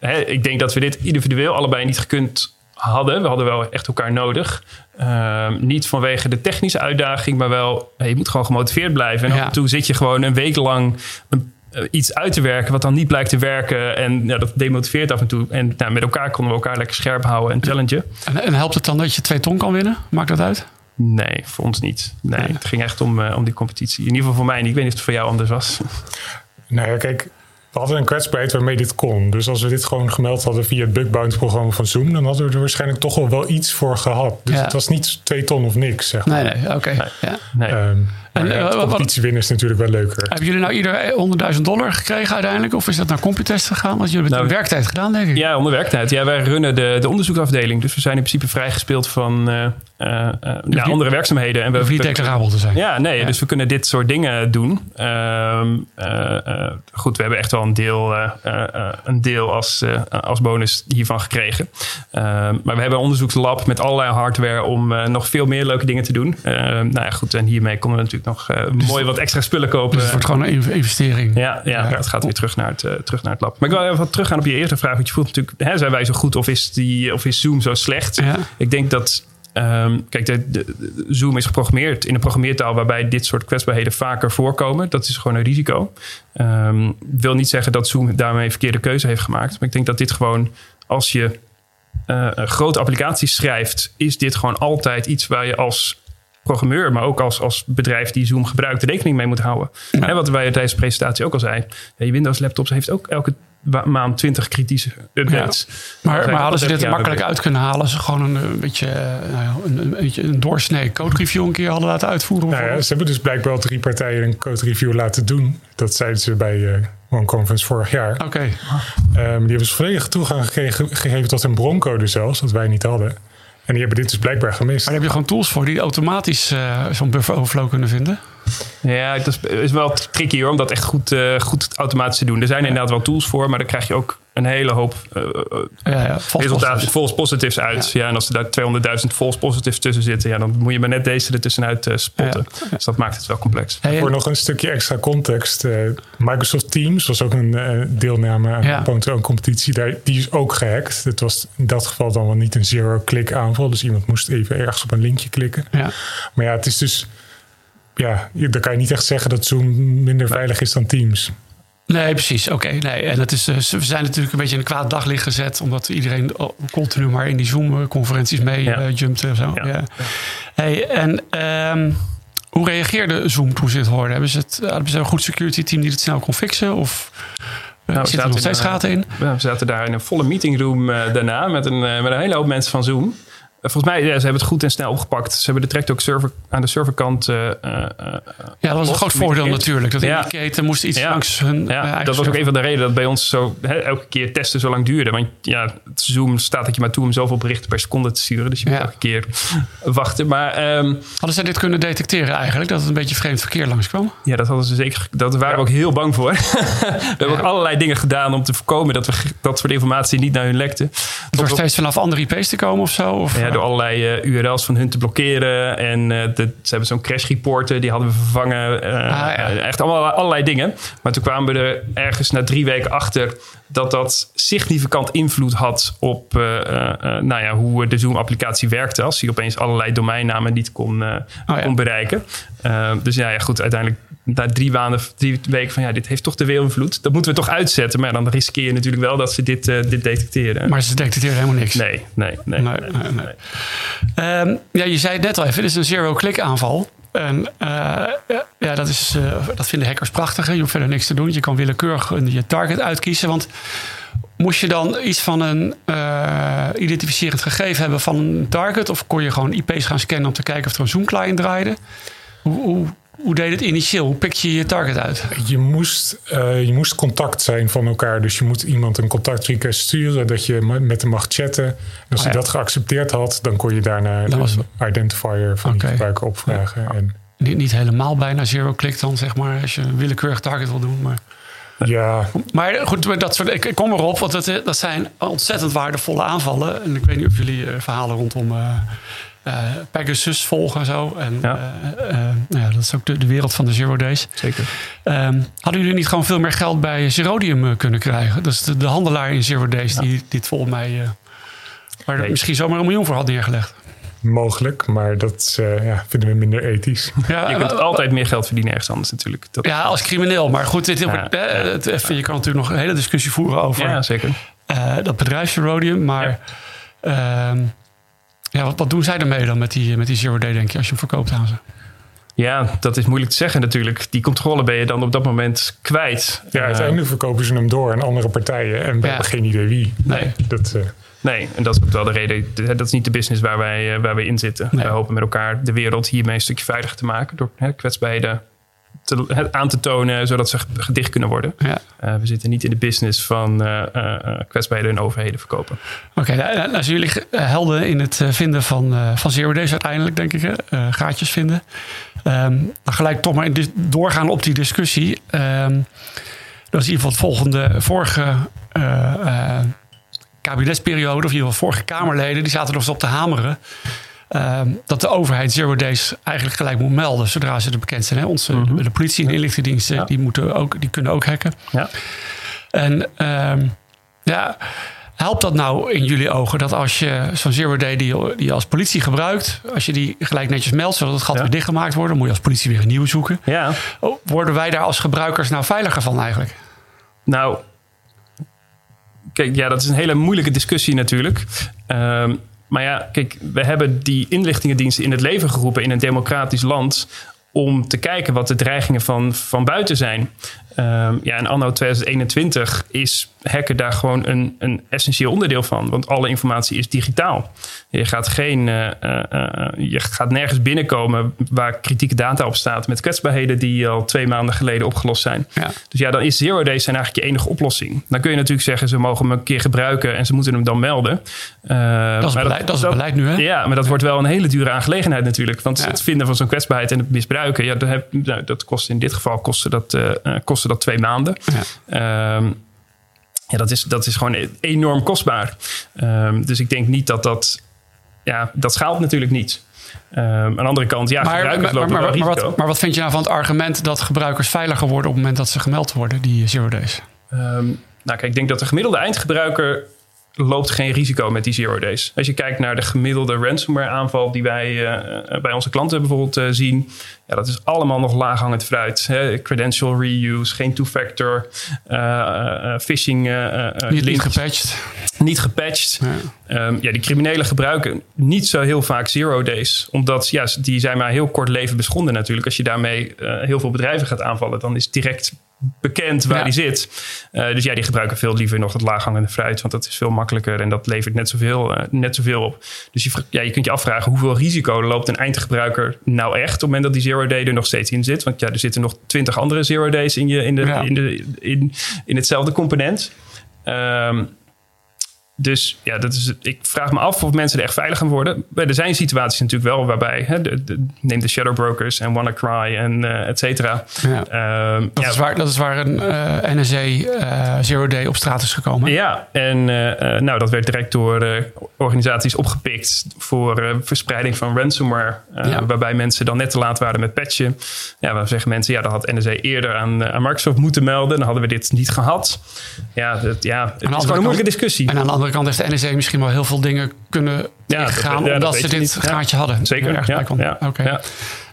Hè, ik denk dat we dit individueel allebei niet gekund hadden. We hadden wel echt elkaar nodig. Ehm, niet vanwege de technische uitdaging, maar wel, je moet gewoon gemotiveerd blijven. En ja. af en toe zit je gewoon een week lang een, uh, iets uit te werken wat dan niet blijkt te werken. En ja, dat demotiveert af en toe. En nou, met elkaar konden we elkaar lekker scherp houden en challengen. En, en, helpt het dan dat je twee ton kan winnen? Maakt dat uit? Nee, voor ons niet. Nee, nee. het ging echt om, uh, om die competitie. In ieder geval voor mij niet. Ik weet niet of het voor jou anders was. Nou ja, kijk, we hadden een kwetsbaarheid waarmee dit kon. Dus als we dit gewoon gemeld hadden via het bug programma van Zoom, dan hadden we er waarschijnlijk toch wel, wel iets voor gehad. Dus ja. het was niet twee ton of niks, zeg maar. Nee, nee, oké. Okay. Ja. Nee. Um, en, uh, competitie winnen is natuurlijk wel leuker. Hebben jullie nou ieder 100.000 dollar gekregen uiteindelijk? Of is dat naar Computest gegaan? Want jullie hebben nou, werktijd gedaan, denk ik. Ja, onder werktijd. Ja, wij runnen de, de onderzoeksafdeling. Dus we zijn in principe vrijgespeeld van uh, ja, andere werkzaamheden. En we hoeven niet declarabel te zijn. Ja, nee. Ja. Dus we kunnen dit soort dingen doen. Um, goed, we hebben echt wel een deel, een deel als, als bonus hiervan gekregen. maar we hebben een onderzoekslab met allerlei hardware om nog veel meer leuke dingen te doen. nou ja, goed. En hiermee konden we natuurlijk nog dus mooi wat extra spullen kopen. Dus het wordt gewoon een investering. Ja, ja, het gaat weer terug naar, het, terug naar het lab. Maar ik wil even wat teruggaan op je eerste vraag. Want je voelt natuurlijk, hè, zijn wij zo goed of is, die, of is Zoom zo slecht? Ja. Ik denk dat Um, kijk, de, Zoom is geprogrammeerd in een programmeertaal waarbij dit soort kwetsbaarheden vaker voorkomen. Dat is gewoon een risico. Um, wil niet zeggen dat Zoom daarmee een verkeerde keuze heeft gemaakt. Maar ik denk dat dit gewoon, als je uh, grote applicaties schrijft, is dit gewoon altijd iets waar je als programmeur, maar ook als, als bedrijf die Zoom gebruikt, rekening mee moet houden. Ja. En wat wij tijdens de presentatie ook al zei. Ja, je Windows laptops heeft ook elke maand 20 kritische updates. Ja. Maar, maar hadden ze dit er makkelijk uit kunnen halen? Ze gewoon een, een beetje nou een, een, beetje een doorsnee code review een keer hadden laten uitvoeren? Nou ja, ze hebben dus blijkbaar al drie partijen een code review laten doen. Dat zeiden ze bij uh, One Conference vorig jaar. Oké. Okay. Um, die hebben ze volledige toegang gegeven, gegeven tot een broncode zelfs, wat wij niet hadden. En die hebben dit dus blijkbaar gemist. Maar heb je gewoon tools voor die automatisch uh, zo'n buffer overflow kunnen vinden? Ja, dat is, is wel tricky hoor, om dat echt goed, uh, goed automatisch te doen. Er zijn inderdaad wel tools voor, maar dan krijg je ook een hele hoop uh, ja, ja, resultaten, false positives uit. Ja. en als er daar 200.000 false positives tussen zitten, ja, dan moet je maar net deze er tussenuit uh, spotten. Dus dat maakt het wel complex. Voor nog een stukje extra context. Microsoft Teams was ook een deelname aan de competitie. Daar, die is ook gehackt. Het was in dat geval dan wel niet een zero-click aanval. Dus iemand moest even ergens op een linkje klikken. Maar ja, het is dus ja, dan kan je niet echt zeggen dat Zoom minder veilig is dan Teams. Nee, precies. Oké. Nee. En het is, uh, we zijn natuurlijk een beetje in een kwaad daglicht gezet. Omdat iedereen continu maar in die Zoom-conferenties mee ja. uh, jumpte. En zo. Ja. Hey, en um, hoe reageerde Zoom toen ze het hoorden? Hebben ze, het, hebben ze een goed security team die het snel kon fixen? Of nou, zitten er nog steeds gaten in? We zaten daar in een volle meetingroom daarna met een, met een hele hoop mensen van Zoom. Volgens mij, ja, ze hebben het goed en snel opgepakt. Ze hebben de direct ook server, aan de serverkant. Uh, ja, dat was een groot voordeel natuurlijk. Dat ja. indicator moest iets langs hun. Ja, dat was ook een van de redenen dat bij ons zo elke keer testen zo lang duurde. Want ja, Zoom staat dat je maar toe om zoveel berichten per seconde te sturen. Dus je moet elke keer wachten. Maar, um, hadden zij dit kunnen detecteren eigenlijk? Dat het een beetje vreemd verkeer langskwam? Ja, dat hadden ze zeker. Dat waren we ook heel bang voor. we hebben ook allerlei dingen gedaan om te voorkomen dat we dat soort informatie niet naar hun lekte. Door steeds vanaf andere IP's te komen of zo? Of? Door allerlei uh, URL's van hun te blokkeren. En uh, de, ze hebben zo'n crash reporter, die hadden we vervangen. Uh, ah. Echt allemaal, allerlei dingen. Maar toen kwamen we er ergens na drie weken achter dat dat significant invloed had op nou ja, hoe de Zoom-applicatie werkte. Als hij opeens allerlei domeinnamen niet kon, oh, kon bereiken. dus ja, ja, goed, uiteindelijk na drie, maanden, drie weken van ja, dit heeft toch te veel invloed. Dat moeten we toch uitzetten. Maar dan riskeer je natuurlijk wel dat ze dit, dit detecteren. Maar ze detecteren helemaal niks. Nee, nee, nee. nee, nee, nee. Um, ja, je zei het net al even, het is een zero-click aanval. En uh, ja, dat, is, uh, dat vinden hackers prachtig. Hè? Je hoeft verder niks te doen. Je kan willekeurig je target uitkiezen. Want moest je dan iets van een uh, identificerend gegeven hebben van een target? Of kon je gewoon IP's gaan scannen om te kijken of er een Zoom-client draaide? Hoe, hoe, hoe deed het initieel? Hoe pik je je target uit? Je moest, uh, je moest contact zijn van elkaar. Dus je moet iemand een contactrequest sturen dat je met hem mag chatten. En als oh, hij dat geaccepteerd had, dan kon je daarna een identifier van okay. die gebruiker opvragen. Ja. En, niet, niet helemaal bijna zero click dan, zeg maar, als je een willekeurig target wil doen. Maar... Ja. Maar goed, dat soort, ik, kom erop, want dat, dat zijn ontzettend waardevolle aanvallen. En ik weet niet of jullie uh, verhalen rondom uh, Pegasus volgen en zo. En ja. Uh, uh, ja, dat is ook de, de, wereld van de Zero Days. Zeker. Um, hadden jullie niet gewoon veel meer geld bij Zerodium kunnen krijgen? Dat is de, de handelaar in Zero Days die dit volgens mij... waar nee. misschien zomaar een miljoen voor had neergelegd. Mogelijk, maar dat ja, vinden we minder ethisch. Ja, je kunt altijd meer geld verdienen ergens anders natuurlijk. Dat... Ja, als crimineel. Maar goed, dit, ja, het, even, je kan natuurlijk nog een hele discussie voeren over ja, zeker. dat bedrijf Zerodium. Maar... Ehm, ja, wat, wat doen zij ermee dan met die, met die Zero Day, denk je, als je hem verkoopt aan ze? Ja, dat is moeilijk te zeggen natuurlijk. Die controle ben je dan op dat moment kwijt. Ja, uiteindelijk verkopen ze hem door aan andere partijen. En we ja. hebben geen idee wie. Nee. Dat, uh... nee, en dat is ook wel de reden. Dat is niet de business waar wij, waar wij in zitten. Nee. Wij hopen met elkaar de wereld hiermee een stukje veiliger te maken. Door hè, kwetsbaarheden te, aan te tonen, zodat ze gedicht kunnen worden. Ja. Uh, we zitten niet in de business van uh, uh, kwetsbaarheden en overheden verkopen. Oké, okay, nou, nou zijn jullie helden in het vinden van, van zero days uiteindelijk, denk ik. Gaatjes vinden. Um, dan gelijk toch maar doorgaan op die discussie. Um, dat is in ieder geval het volgende. Vorige kabinetsperiode, of in ieder geval vorige Kamerleden, die zaten nog eens op te hameren. Ehm, dat de overheid Zero Days eigenlijk gelijk moet melden zodra ze er bekend zijn. Hè? Onze, mm -hmm. de, politie en inlichtingendiensten die, moeten ook, die kunnen ook hacken. Ja. En um, ja, helpt dat nou in jullie ogen dat als je zo'n Zero Day die, die je als politie gebruikt, als je die gelijk netjes meldt zodat het gat ja. weer dichtgemaakt wordt, dan moet je als politie weer een nieuwe zoeken. Ja. Oh, worden wij daar als gebruikers nou veiliger van eigenlijk? Nou, kijk, ja, dat is een hele moeilijke discussie natuurlijk. Um, maar ja, kijk, we hebben die inlichtingendiensten in het leven geroepen in een democratisch land om te kijken wat de dreigingen van, van buiten zijn. Um, ja, en anno 2021 is hacken daar gewoon een, een essentieel onderdeel van. Want alle informatie is digitaal. Je gaat, geen, uh, uh, je gaat nergens binnenkomen waar kritieke data op staat... met kwetsbaarheden die al twee maanden geleden opgelost zijn. Ja. Dus ja, dan is Zero Days zijn eigenlijk je enige oplossing. Dan kun je natuurlijk zeggen, ze mogen hem een keer gebruiken... en ze moeten hem dan melden. Uh, dat is, beleid, dat, dat is het beleid nu, hè? Ja, maar dat wordt wel een hele dure aangelegenheid natuurlijk. Want ja. het vinden van zo'n kwetsbaarheid en het misbruiken... Ja, dat, heb, nou, dat kost in dit geval kostte dat, kostte dat twee maanden. Ja. Um, ja, dat, is, dat is gewoon enorm kostbaar. Um, dus ik denk niet dat dat... Ja, dat schaalt natuurlijk niet. Um, aan de andere kant, ja, maar, gebruikers maar, lopen maar, maar, risico. wat, maar wat vind je nou van het argument dat gebruikers veiliger worden op het moment dat ze gemeld worden, die zero days? Um, nou, kijk, ik denk dat de gemiddelde eindgebruiker loopt geen risico met die zero days. Als je kijkt naar de gemiddelde ransomware aanval die wij uh, bij onze klanten bijvoorbeeld uh, zien, ja, dat is allemaal nog laaghangend fruit. Hè? Credential reuse, geen two-factor, uh, phishing. niet, niet gepatcht. Niet gepatcht. Ja. Um, ja, die criminelen gebruiken niet zo heel vaak zero days. Omdat ja, die zijn maar heel kort leven beschonden natuurlijk. Als je daarmee heel veel bedrijven gaat aanvallen, dan is direct bekend waar ja. die zit. Uh, dus ja, die gebruiken veel liever nog het laaghangende fruit, want dat is veel makkelijker en dat levert net zoveel, uh, net zoveel op. Dus je, ja, je kunt je afvragen hoeveel risico loopt een eindgebruiker nou echt op het moment dat die zero day er nog steeds in zit. Want ja, er zitten nog twintig andere zero days in, je, in, de, ja. in, de, in, in hetzelfde component. Um, dus ja, dat is, ik vraag me af of mensen er echt veilig gaan worden. Er zijn situaties natuurlijk wel waarbij, hè, de, de, neem de shadow brokers en WannaCry en uh, et cetera. Ja. Um, dat, ja. is waar, dat is waar een uh, NSA uh, Zero Day op straat is gekomen. Ja, en nou, dat werd direct door organisaties opgepikt voor verspreiding van ransomware. Ja. Waarbij mensen dan net te laat waren met patchen. Ja, dan zeggen mensen, ja, dat had NSA eerder aan, aan Microsoft moeten melden. Dan hadden we dit niet gehad. Ja, dat, ja het is gewoon een moeilijke discussie. En aan de andere kant heeft de NSA misschien wel heel veel dingen kunnen ja, gaan ja, omdat ze dit niet. gaatje ja. hadden. Zeker, ja, ja, okay.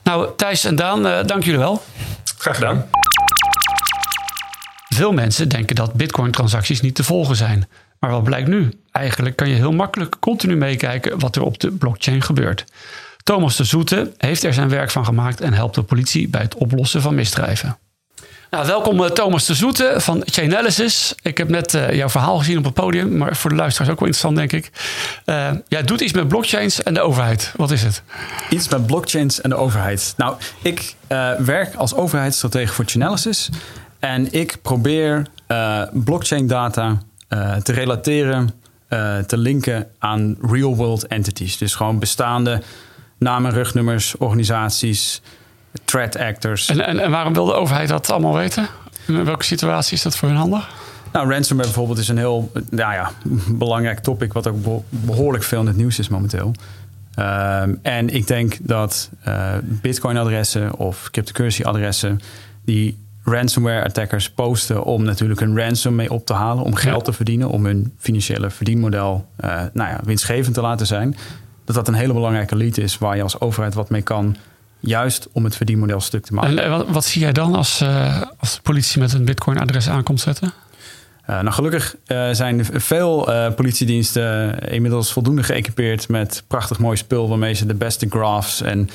Nou, Thijs en Daan, uh, dank jullie wel. Graag gedaan. Veel mensen denken dat bitcoin-transacties niet te volgen zijn. Maar wat blijkt nu? Eigenlijk kan je heel makkelijk continu meekijken wat er op de blockchain gebeurt. Thomas de Zoete heeft er zijn werk van gemaakt en helpt de politie bij het oplossen van misdrijven. Nou, welkom uh, Thomas de Zoete van Chainalysis. Ik heb net uh, jouw verhaal gezien op het podium, maar voor de luisteraars ook wel interessant, denk ik. Uh, jij doet iets met blockchains en de overheid. Wat is het? Iets met blockchains en de overheid. Nou, ik werk als overheidsstratege voor Chainalysis. En ik probeer blockchain data te relateren, te linken aan real-world entities. Dus gewoon bestaande namen, rugnummers, organisaties threat actors. En, en, en, waarom wil de overheid dat allemaal weten? In welke situatie is dat voor hun handig? Nou, ransomware bijvoorbeeld is een heel nou ja, belangrijk topic... wat ook behoorlijk veel in het nieuws is momenteel. Um, en ik denk dat uh, Bitcoin-adressen of cryptocurrency-adressen... die ransomware-attackers posten om natuurlijk een ransom mee op te halen... om geld ja. te verdienen, om hun financiële verdienmodel uh, nou ja, winstgevend te laten zijn... dat dat een hele belangrijke lead is waar je als overheid wat mee kan juist om het verdienmodel stuk te maken. En wat, wat zie jij dan als, uh, als de politie met een bitcoin-adres aankomt zetten? Uh, nou, gelukkig uh, zijn veel politiediensten inmiddels voldoende geëquipeerd met prachtig mooi spul waarmee ze de beste graphs en,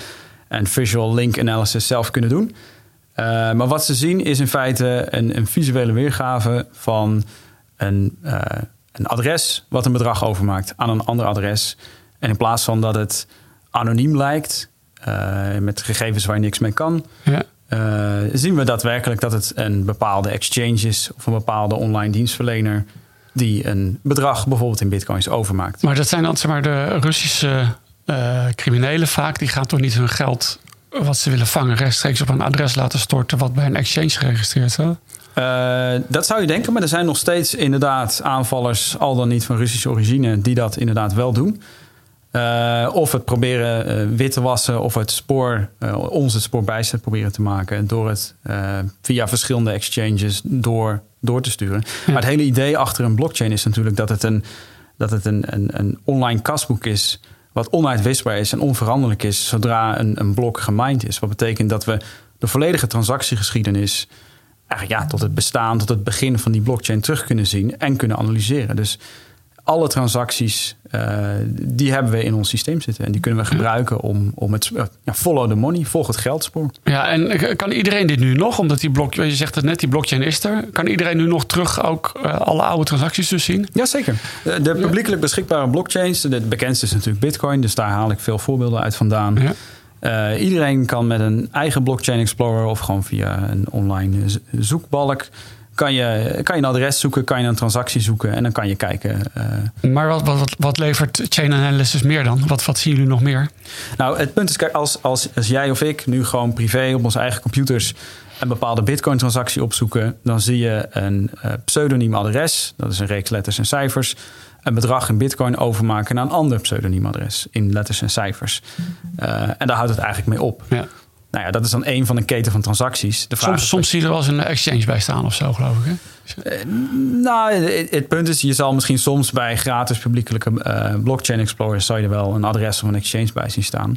en visual link analysis zelf kunnen doen. maar wat ze zien is in feite een, een visuele weergave van een, een adres wat een bedrag overmaakt aan een ander adres. En in plaats van dat het anoniem lijkt, met gegevens waar je niks mee kan. Ja. Uh, zien we daadwerkelijk dat het een bepaalde exchange is of een bepaalde online dienstverlener die een bedrag bijvoorbeeld in bitcoins overmaakt. Maar dat zijn dan zeg maar de Russische uh, criminelen vaak, die gaan toch niet hun geld wat ze willen vangen rechtstreeks op een adres laten storten wat bij een exchange geregistreerd staat? Uh, dat zou je denken, maar er zijn nog steeds inderdaad aanvallers, al dan niet van Russische origine, die dat inderdaad wel doen. Uh, of het proberen uh, wit te wassen of het spoor, uh, ons het spoor bijzet proberen te maken door het via verschillende exchanges door, door te sturen. Ja. Maar het hele idee achter een blockchain is natuurlijk dat het een, dat het een, een, een online kasboek is wat onuitwisbaar is en onveranderlijk is zodra een, een blok gemined is. Wat betekent dat we de volledige transactiegeschiedenis eigenlijk ja, tot het bestaan, tot het begin van die blockchain terug kunnen zien en kunnen analyseren. Dus alle transacties, uh, die hebben we in ons systeem zitten. En die kunnen we gebruiken om, om het ja, follow the money, volg het geldspoor. Ja, en kan iedereen dit nu nog? Omdat die blok, je zegt het net, die blockchain is er. Kan iedereen nu nog terug ook uh, alle oude transacties dus zien? Jazeker. De, de publiekelijk beschikbare blockchains, de bekendste is natuurlijk Bitcoin. Dus daar haal ik veel voorbeelden uit vandaan. Ja. Uh, iedereen kan met een eigen blockchain explorer of gewoon via een online zoekbalk kan je, kan je een adres zoeken, kan je een transactie zoeken en dan kan je kijken. Uh... Maar wat, wat, wat levert chain analysis meer dan? Wat, wat zien jullie nog meer? Nou, het punt is, kijk, als, als, als jij of ik nu gewoon privé op onze eigen computers een bepaalde Bitcoin-transactie opzoeken, dan zie je een uh, pseudoniem adres, dat is een reeks letters en cijfers, een bedrag in Bitcoin overmaken naar een ander pseudoniem adres in letters en cijfers. Uh, en daar houdt het eigenlijk mee op. Ja. Nou ja, dat is dan één van een keten van transacties. De vraag soms, soms zie je er wel eens een exchange bij staan of zo, geloof ik. Hè? Uh, nou, het, punt is, je zal misschien soms bij gratis publiekelijke uh, blockchain explorers zou je er wel een adres of een exchange bij zien staan.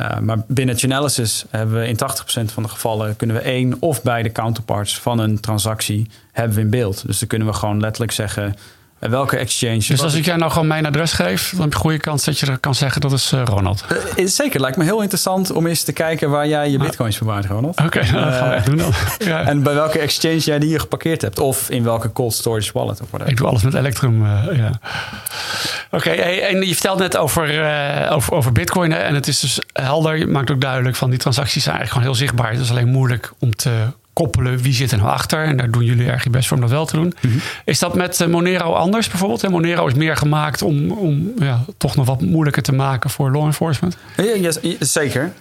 Uh, maar binnen Chainalysis hebben we in 80% van de gevallen kunnen we één of beide counterparts van een transactie hebben we in beeld. Dus dan kunnen we gewoon letterlijk zeggen welke exchange. Dus als ik jij nou gewoon mijn adres geef, dan heb je een goede kans dat je kan zeggen dat is uh, Ronald. Uh, zeker, lijkt me heel interessant om eens te kijken waar jij je bitcoins verwaart, Ronald. Oké, okay, nou, dat gaan we echt doen dan. ja. En bij welke exchange jij die hier geparkeerd hebt. Of in welke cold storage wallet of whatever. Ik doe alles met Electrum, uh, ja. Oké, okay, en je vertelt net over, over, over bitcoin. En het is dus helder, je maakt ook duidelijk van die transacties zijn eigenlijk gewoon heel zichtbaar. Het is alleen moeilijk om te koppelen wie zit er nou achter. En daar doen jullie erg je best voor om dat wel te doen. Mhm. Is dat met eh, Monero anders bijvoorbeeld? En Monero is meer gemaakt om, om ja, toch nog wat moeilijker te maken voor law enforcement? Ja, zeker. Uh,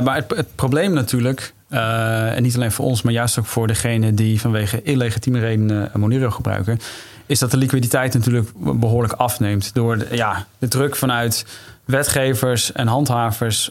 maar het, het, probleem natuurlijk, uh, en niet alleen voor ons, maar juist ook voor degene die vanwege illegitieme redenen Monero gebruiken, is dat de liquiditeit natuurlijk behoorlijk afneemt. Door de, ja, de druk vanuit wetgevers en handhavers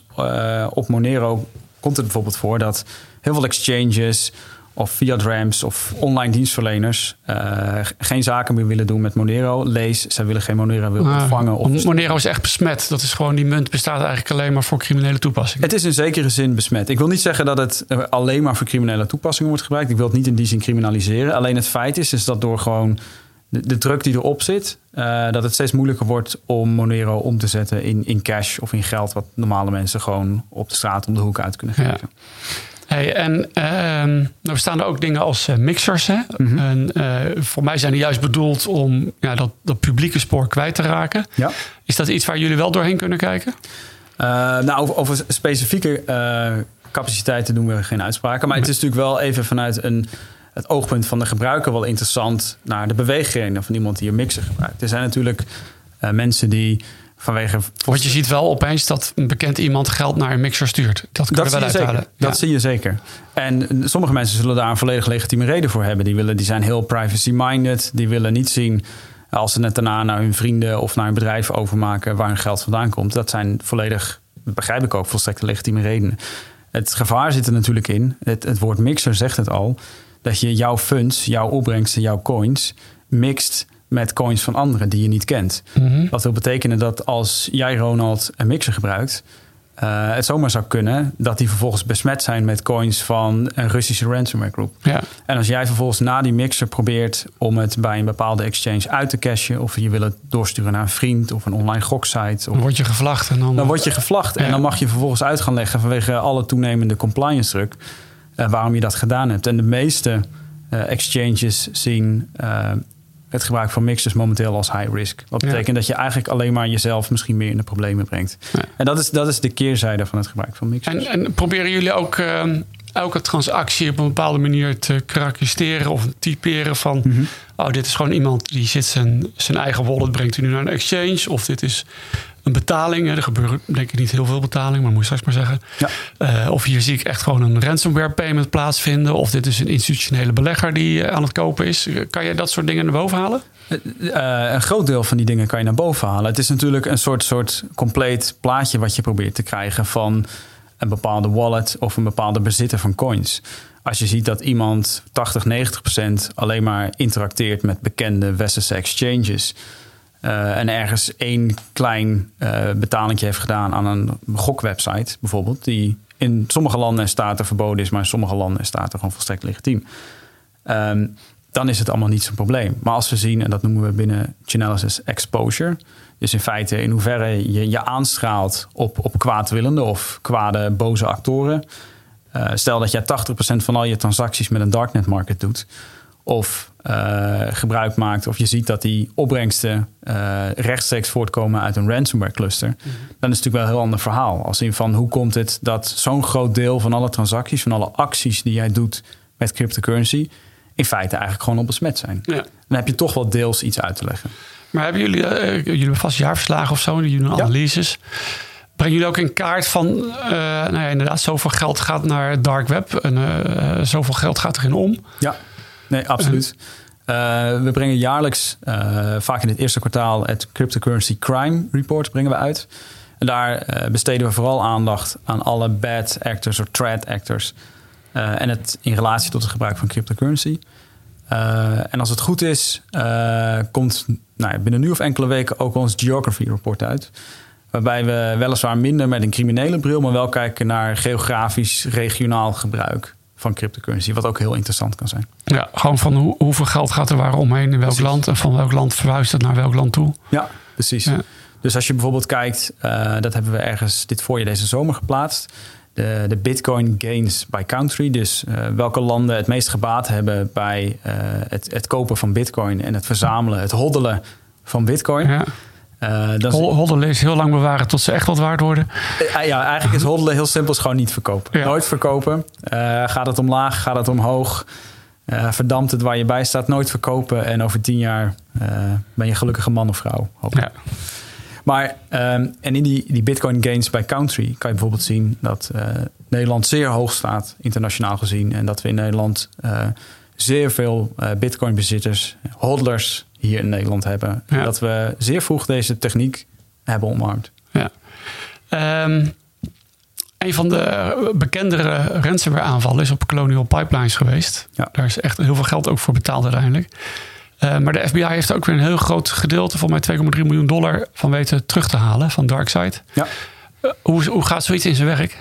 op Monero komt het bijvoorbeeld voor dat heel veel exchanges of fiat ramps of online dienstverleners uh, geen zaken meer willen doen met Monero. Lees, zij willen geen Monero willen ah, ontvangen. Of Monero is echt besmet. Dat is gewoon, die munt bestaat eigenlijk alleen maar voor criminele toepassingen. Het is in zekere zin besmet. Ik wil niet zeggen dat het eh, alleen maar voor criminele toepassingen wordt gebruikt. Ik wil het niet in die zin criminaliseren. Alleen het feit is, is dat door gewoon de, druk die erop zit, uh, dat het steeds moeilijker wordt om Monero om te zetten in, in cash of in geld, wat normale mensen gewoon op de straat om de hoek uit kunnen geven. Ja. Hey, en uh, er bestaan er ook dingen als uh, mixers. Hè? Mhm. en, uh, voor mij zijn die juist bedoeld om ja, dat, dat publieke spoor kwijt te raken. Ja. Is dat iets waar jullie wel doorheen kunnen kijken? Uh, nou, over, over specifieke capaciteiten doen we geen uitspraken. Maar het is natuurlijk wel even vanuit een, het oogpunt van de gebruiker wel interessant naar de beweeggenen van iemand die een mixer gebruikt. Er zijn natuurlijk mensen die Vanwege... Want je ziet wel opeens dat een bekend iemand geld naar een mixer stuurt. Dat kan je wel uithalen. Dat zie je zeker. En sommige mensen zullen daar een volledig legitieme reden voor hebben. Die, willen, die zijn heel privacy-minded. Die willen niet zien als ze het daarna naar hun vrienden of naar hun bedrijf overmaken waar hun geld vandaan komt. Dat zijn volledig, begrijp ik ook, volstrekt legitieme redenen. Het gevaar zit er natuurlijk in. Het, het woord mixer zegt het al. Dat je jouw funds, jouw opbrengsten, jouw coins mixt met coins van anderen die je niet kent. Mm Wat wil betekenen dat als jij, Ronald, een mixer gebruikt, uh, het zomaar zou kunnen dat die vervolgens besmet zijn met coins van een Russische ransomware groep. Ja. En als jij vervolgens na die mixer probeert om het bij een bepaalde exchange uit te cashen, of je wil het doorsturen naar een vriend of een online goksite. Of, dan word je gevlacht. En dan, dan word je gevlacht. En dan mag je vervolgens uit gaan leggen vanwege alle toenemende compliance druk. Uh, waarom je dat gedaan hebt. En de meeste uh, exchanges zien het gebruik van mixers momenteel als high risk. Wat betekent dat je eigenlijk alleen maar jezelf misschien meer in de problemen brengt. En dat is, dat is de keerzijde van het gebruik van mixers. En, en proberen jullie ook uh, elke transactie op een bepaalde manier te karakteriseren of typeren van... Mhm. oh, dit is gewoon iemand die zit zijn, zijn eigen wallet, brengt hij nu naar een exchange... of dit is een betaling. Er gebeuren denk ik niet heel veel betalingen, maar moet je straks maar zeggen. Ja. Uh, of hier zie ik echt gewoon een ransomware payment plaatsvinden. Of dit is een institutionele belegger die uh, aan het kopen is. Kan je dat soort dingen naar boven halen? Uh, een groot deel van die dingen kan je naar boven halen. Het is natuurlijk een soort, soort compleet plaatje wat je probeert te krijgen van een bepaalde wallet of een bepaalde bezitter van coins. Als je ziet dat iemand 80, 90 procent alleen maar interacteert met bekende westerse exchanges uh, en ergens één klein uh, betalingje heeft gedaan aan een gokwebsite bijvoorbeeld, die in sommige landen en staten verboden is, maar in sommige landen en staten gewoon volstrekt legitiem. Um, dan is het allemaal niet zo'n probleem. Maar als we zien, en dat noemen we binnen Chainalysis exposure, dus in feite in hoeverre je je aanstraalt op, op kwaadwillende of kwade boze actoren. Uh, stel dat jij 80% van al je transacties met een darknet market doet of gebruik maakt, of je ziet dat die opbrengsten uh, rechtstreeks voortkomen uit een ransomware cluster, mhm. dan is het natuurlijk wel een heel ander verhaal. Als in van hoe komt het dat zo'n groot deel van alle transacties, van alle acties die jij doet met cryptocurrency, in feite eigenlijk gewoon op besmet zijn. Ja. Dan heb je toch wel deels iets uit te leggen. Maar hebben jullie, uh, jullie hebben vast jaarverslagen of zo, jullie doen analyses. Brengen jullie ook in kaart van, uh, nou ja, inderdaad, zoveel geld gaat naar dark web en uh, zoveel geld gaat erin om? Ja, nee, absoluut. we brengen jaarlijks, vaak in het eerste kwartaal, het Cryptocurrency Crime Report brengen we uit. En daar besteden we vooral aandacht aan alle bad actors of threat actors. en het in relatie tot het gebruik van cryptocurrency. en als het goed is, komt nou, binnen nu of enkele weken ook ons Geography Report uit. Waarbij we weliswaar minder met een criminele bril, maar wel kijken naar geografisch, regionaal gebruik van cryptocurrency. Wat ook heel interessant kan zijn. Ja, gewoon van hoe, hoeveel geld gaat er waar omheen in welk land en van welk land verhuist het naar welk land toe. Ja, precies. Dus als je bijvoorbeeld kijkt, uh, dat hebben we ergens dit voorjaar deze zomer geplaatst. De, de Bitcoin gains by country. Dus uh, welke landen het meest gebaat hebben bij uh, het, het kopen van Bitcoin en het verzamelen, het hoddelen van Bitcoin. Ja. Uh, hoddelen is heel lang bewaren tot ze echt wat waard worden. Uh, ja, eigenlijk is hoddelen heel simpel is gewoon niet verkopen. Nooit verkopen. Uh, gaat het omlaag, gaat het omhoog. verdampt het waar je bij staat, nooit verkopen. En over tien jaar ben je gelukkige man of vrouw. Ja. Maar um, en in die, die Bitcoin gains by country kan je bijvoorbeeld zien dat Nederland zeer hoog staat, internationaal gezien. En dat we in Nederland zeer veel Bitcoin bezitters, hodlers hier in Nederland hebben. Dat we zeer vroeg deze techniek hebben omarmd. Ja. Um, een van de bekendere ransomware aanvallen is op Colonial Pipelines geweest. Ja. Daar is echt heel veel geld ook voor betaald uiteindelijk. Uh, maar de FBI heeft ook weer een heel groot gedeelte, volgens mij 2,3 miljoen dollar, van weten terug te halen van DarkSide. Ja. Uh, hoe, hoe gaat zoiets in zijn werk?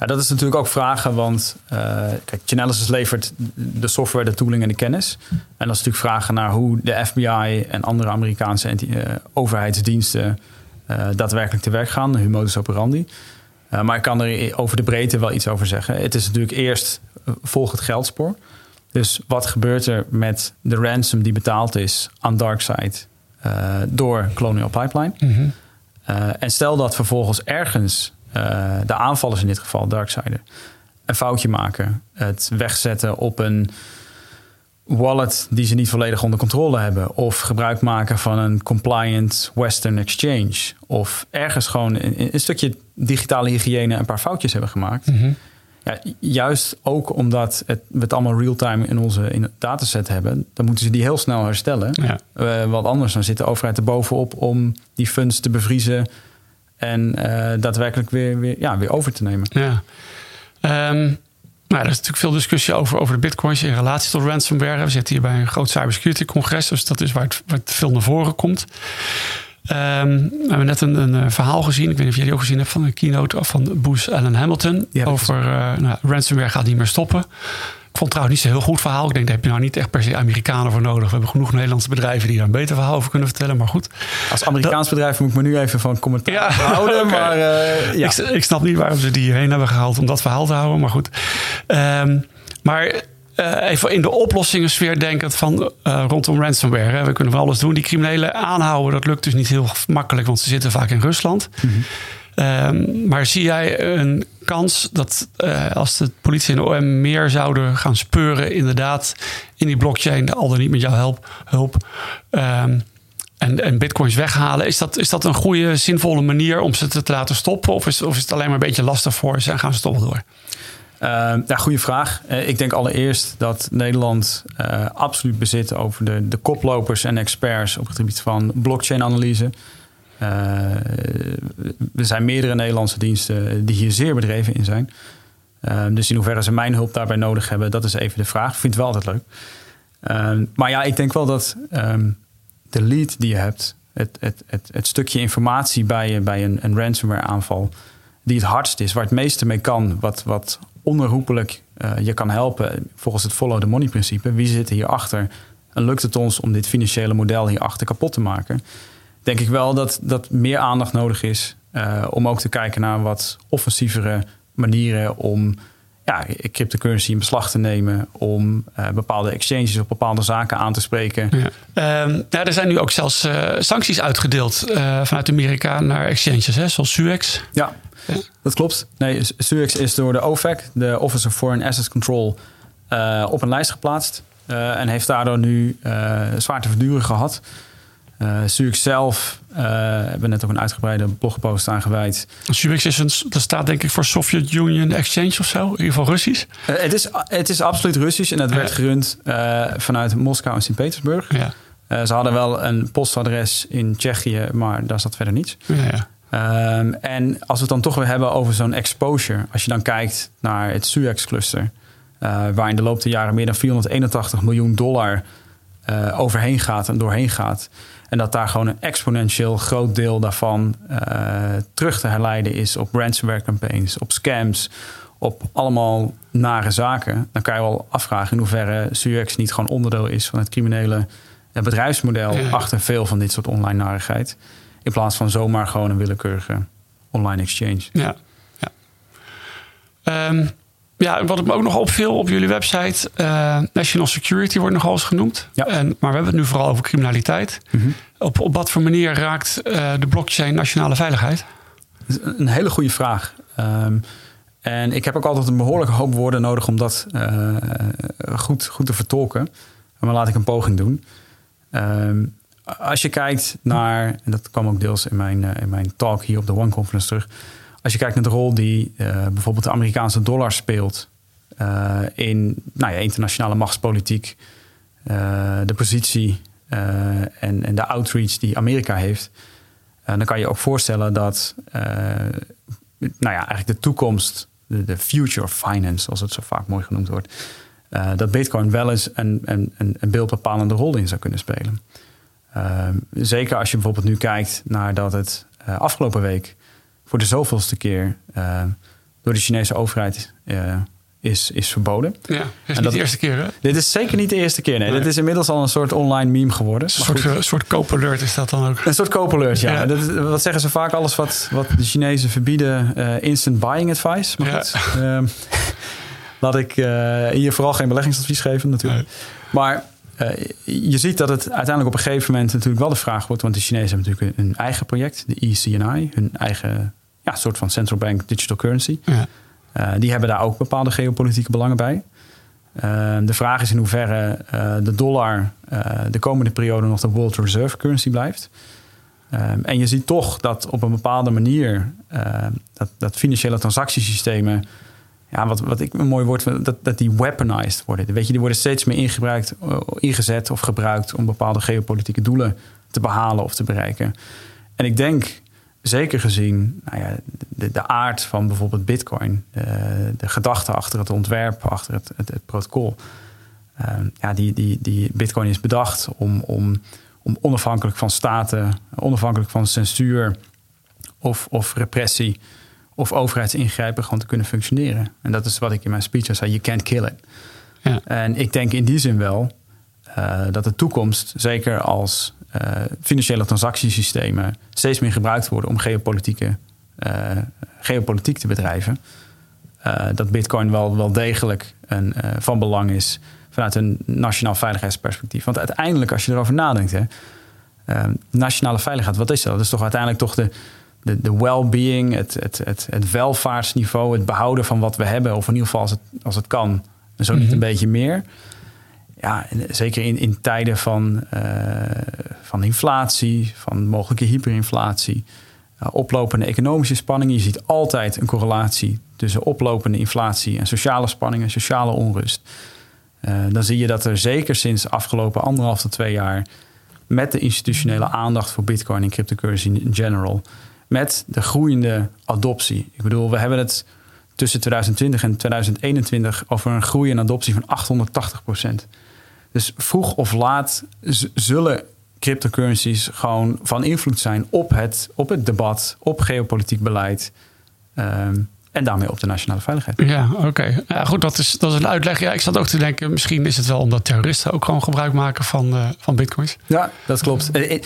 Ja, dat is natuurlijk ook vragen, want uh, kijk, Chainalysis levert de software, de tooling en de kennis. En dat is natuurlijk vragen naar hoe de FBI en andere Amerikaanse uh, overheidsdiensten uh, daadwerkelijk te werk gaan, hun modus operandi. maar ik kan er over de breedte wel iets over zeggen. Het is natuurlijk eerst volg het geldspoor. Dus wat gebeurt er met de ransom die betaald is aan DarkSide door Colonial Pipeline? Mm -hmm. en stel dat vervolgens ergens uh, de aanvallers in dit geval, Darksider, een foutje maken. Het wegzetten op een wallet die ze niet volledig onder controle hebben. Of gebruik maken van een compliant Western exchange. Of ergens gewoon een, een stukje digitale hygiëne een paar foutjes hebben gemaakt. Mhm. ja, juist ook omdat het, we het allemaal real-time in onze in dataset hebben, dan moeten ze die heel snel herstellen. Ja. Uh, want anders dan zit de overheid er bovenop om die funds te bevriezen en uh, daadwerkelijk weer, weer, ja, weer over te nemen. Ja. Um, nou, er is natuurlijk veel discussie over, over de bitcoins in relatie tot ransomware. We zitten hier bij een groot cybersecurity congres, dus dat is waar het, waar het veel naar voren komt. Um, we hebben net een, een, eh, verhaal gezien, ik weet niet of jullie ook gezien hebben, van een keynote van Bruce Allen Hamilton. over uh, nou, ransomware gaat niet meer stoppen. Ik vond het trouwens niet zo'n heel goed verhaal. Ik denk, daar heb je nou niet echt per se Amerikanen voor nodig. We hebben genoeg Nederlandse bedrijven die daar een beter verhaal over kunnen vertellen. Maar goed. Als Amerikaans bedrijf moet ik me nu even van commentaar ja, houden. Maar, uh, ja. ik, ik, snap niet waarom ze die hierheen hebben gehaald om dat verhaal te houden. Maar goed. Um, maar uh, even in de oplossingens denkend van uh, rondom ransomware. Hè. We kunnen van alles doen. Die criminelen aanhouden, dat lukt dus niet heel makkelijk, want ze zitten vaak in Rusland. Mm -hmm. Um, maar zie jij een kans dat uh, als de politie en OM meer zouden gaan speuren, inderdaad, in die blockchain, al dan niet met jouw hulp, um, en, en bitcoins weghalen, is dat, is dat een goede, zinvolle manier om ze te, te laten stoppen? Of is, of is het alleen maar een beetje lastig voor ze en gaan ze toch door? Uh, ja, goede vraag. Uh, ik denk allereerst dat Nederland absoluut bezit over de, de koplopers en experts op het gebied van blockchain-analyse. Uh, er zijn meerdere Nederlandse diensten die hier zeer bedreven in zijn. Uh, dus in hoeverre ze mijn hulp daarbij nodig hebben, dat is even de vraag. Ik vind het wel altijd leuk. Uh, maar ja, ik denk wel dat um, de lead die je hebt, het, het, het, stukje informatie bij, bij een, een ransomware aanval, die het hardst is, waar het meeste mee kan, wat, wat onherroepelijk je kan helpen volgens het follow the money principe. Wie zit hierachter? En lukt het ons om dit financiële model hierachter kapot te maken? Denk ik wel dat, dat meer aandacht nodig is uh, om ook te kijken naar wat offensievere manieren om ja, cryptocurrency in beslag te nemen, om uh, bepaalde exchanges op bepaalde zaken aan te spreken. Ja. Um, nou, er zijn nu ook zelfs uh, sancties uitgedeeld vanuit Amerika naar exchanges, hè, zoals Suex. Ja, ja, dat klopt. Nee, Suex is door de OFAC, de Office of Foreign Assets Control, op een lijst geplaatst en heeft daardoor nu zwaar te verduren gehad. Uh, zelf uh, hebben we net ook een uitgebreide blogpost aan gewijd. Suix is een, dat staat denk ik voor Soviet Union Exchange of zo, in ieder geval Russisch. Uh, het, is, het is absoluut Russisch en het werd gerund vanuit Moskou en Sint-Petersburg. Ja. ze hadden wel een postadres in Tsjechië, maar daar zat verder niets. Ja, um, en als we het dan toch weer hebben over zo'n exposure, als je dan kijkt naar het Suez-cluster, waar in de loop der jaren meer dan 481 miljoen dollar overheen gaat en doorheen gaat. En dat daar gewoon een exponentieel groot deel daarvan uh, terug te herleiden is op ransomware campaigns, op scams, op allemaal nare zaken. Dan kan je wel afvragen in hoeverre Suex niet gewoon onderdeel is van het criminele eh, bedrijfsmodel achter veel van dit soort online narigheid. In plaats van zomaar gewoon een willekeurige online exchange. Ja, ja. Um, ja, wat me ook nog opviel op jullie website, uh, National Security wordt nogal eens genoemd. Ja. En, maar we hebben het nu vooral over criminaliteit. Mm -hmm. op, op wat voor manier raakt uh, de blockchain nationale veiligheid? Een hele goede vraag. Um, en ik heb ook altijd een behoorlijke hoop woorden nodig om dat uh, goed, goed te vertolken. Maar laat ik een poging doen. Um, als je kijkt naar, en dat kwam ook deels in mijn, in mijn talk hier op de One Conference terug als je kijkt naar de rol die uh, bijvoorbeeld de Amerikaanse dollar speelt uh, in nou ja, internationale machtspolitiek, uh, de positie en, en, de outreach die Amerika heeft, dan kan je ook voorstellen dat nou ja, eigenlijk de toekomst, de, de, future of finance, zoals het zo vaak mooi genoemd wordt, dat Bitcoin wel eens een, een, een beeldbepalende rol in zou kunnen spelen. zeker als je bijvoorbeeld nu kijkt naar dat het afgelopen week voor de zoveelste keer uh, door de Chinese overheid uh, is, is verboden. Ja, dit is niet de eerste keer hè? Dit is zeker niet de eerste keer. Nee, nee. dit is inmiddels al een soort online meme geworden. Een soort, een soort koopalert is dat dan ook? Een soort koopalert, ja. ja. Dat, wat zeggen ze vaak? Alles wat, wat de Chinezen verbieden, uh, instant buying advice. Maar ja. goed, uh, laat ik hier vooral geen beleggingsadvies geven natuurlijk. Nee. Maar uh, je ziet dat het uiteindelijk op een gegeven moment natuurlijk wel de vraag wordt, want de Chinezen hebben natuurlijk een eigen project, de ECNI, hun eigen ja, soort van central bank digital currency. Ja. Uh, die hebben daar ook bepaalde geopolitieke belangen bij. Uh, de vraag is in hoeverre de dollar de komende periode nog de world reserve currency blijft. en je ziet toch dat op een bepaalde manier dat, dat financiële transactiesystemen ja, wat, wat ik een mooi woord dat, dat die weaponized worden. Weet je, die worden steeds meer ingebruikt, ingezet of gebruikt om bepaalde geopolitieke doelen te behalen of te bereiken. En ik denk, zeker gezien nou ja, de, de aard van bijvoorbeeld Bitcoin, de, de gedachte achter het ontwerp, achter het, het, het protocol. Uh, ja, die, die, die Bitcoin is bedacht om, om, om onafhankelijk van staten, onafhankelijk van censuur of, of repressie of overheidsingrijpen gewoon te kunnen functioneren. En dat is wat ik in mijn speech zei: you can't kill it. Ja. En ik denk in die zin wel uh, dat de toekomst, zeker als financiële transactiesystemen steeds meer gebruikt worden om geopolitieke, uh, geopolitiek te bedrijven, dat Bitcoin wel, wel degelijk een, van belang is vanuit een nationaal veiligheidsperspectief. Want uiteindelijk, als je erover nadenkt, hè, nationale veiligheid, wat is dat? Dat is toch uiteindelijk toch de, de, de well-being, het, het, het, het welvaartsniveau, het behouden van wat we hebben, of in ieder geval als het, als het kan, en zo niet mhm. een beetje meer. Ja, zeker in, in tijden van, uh, van inflatie, van mogelijke hyperinflatie, uh, oplopende economische spanningen. Je ziet altijd een correlatie tussen oplopende inflatie en sociale spanningen, sociale onrust. Uh, dan zie je dat er zeker sinds afgelopen anderhalf tot twee jaar met de institutionele aandacht voor Bitcoin en cryptocurrency in general met de groeiende adoptie. Ik bedoel, we hebben het tussen 2020 en 2021 over een groei en adoptie van 880 procent. Dus vroeg of laat zullen cryptocurrencies gewoon van invloed zijn op het, op het debat, op geopolitiek beleid. Um, en daarmee op de nationale veiligheid. Ja, oké. Ja, goed, dat is, dat is een uitleg. Ja, ik zat ook te denken, misschien is het wel omdat terroristen ook gewoon gebruik maken van, uh, van bitcoins. Ja, dat klopt. En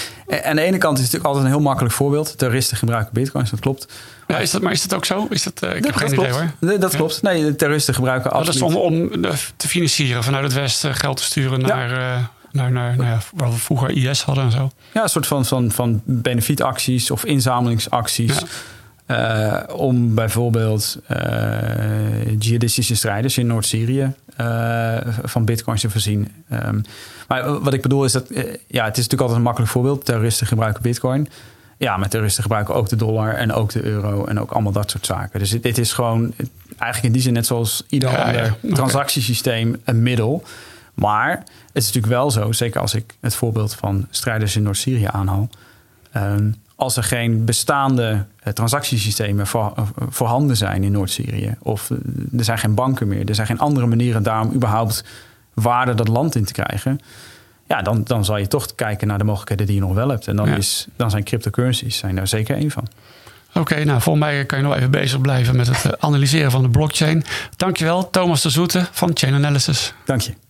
aan de ene kant is het natuurlijk altijd een heel makkelijk voorbeeld. Terroristen gebruiken bitcoins, dat klopt. Ja, is dat, maar is dat ook zo? Is dat, uh, ik dat, heb geen idee hoor. Nee, dat klopt. Nee, terroristen gebruiken alles. Dat is om, om te financieren, vanuit het Westen geld te sturen naar... Uh, naar, naar nou ja, waar we vroeger IS hadden en zo. Ja, een soort van, van, van benefietacties of inzamelingsacties. Uh, om bijvoorbeeld uh, jihadistische strijders in Noord-Syrië van bitcoins te voorzien. Um, maar wat ik bedoel is dat, ja, het is natuurlijk altijd een makkelijk voorbeeld. Terroristen gebruiken bitcoin. Ja, maar terroristen gebruiken ook de dollar en ook de euro en ook allemaal dat soort zaken. Dus dit, is gewoon eigenlijk in die zin net zoals ieder ander transactiesysteem een middel. Maar het is natuurlijk wel zo, zeker als ik het voorbeeld van strijders in Noord-Syrië aanhaal. Ehm, als er geen bestaande uh, transactiesystemen voor, uh, voorhanden zijn in Noord-Syrië, of uh, er zijn geen banken meer, er zijn geen andere manieren daarom überhaupt waarde dat land in te krijgen, ja, dan, dan zal je toch kijken naar de mogelijkheden die je nog wel hebt. En dan, is, dan zijn cryptocurrencies zijn daar zeker één van. Oké, nou volgens mij kan je nog even bezig blijven met het analyseren van de blockchain. Dankjewel, Thomas de Zoete van Chain Analysis. Dank je.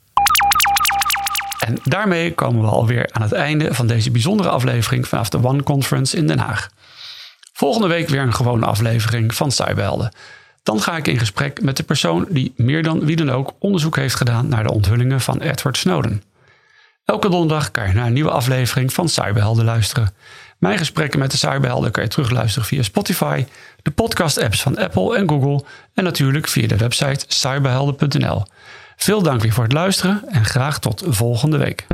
En daarmee komen we alweer aan het einde van deze bijzondere aflevering vanaf de One Conference in Den Haag. Volgende week weer een gewone aflevering van Cyberhelden. Dan ga ik in gesprek met de persoon die meer dan wie dan ook onderzoek heeft gedaan naar de onthullingen van Edward Snowden. Elke donderdag kan je naar een nieuwe aflevering van Cyberhelden luisteren. Mijn gesprekken met de Cyberhelden kan je terugluisteren via Spotify, de podcast-apps van Apple en Google en natuurlijk via de website cyberhelden.nl. Veel dank weer voor het luisteren en graag tot volgende week.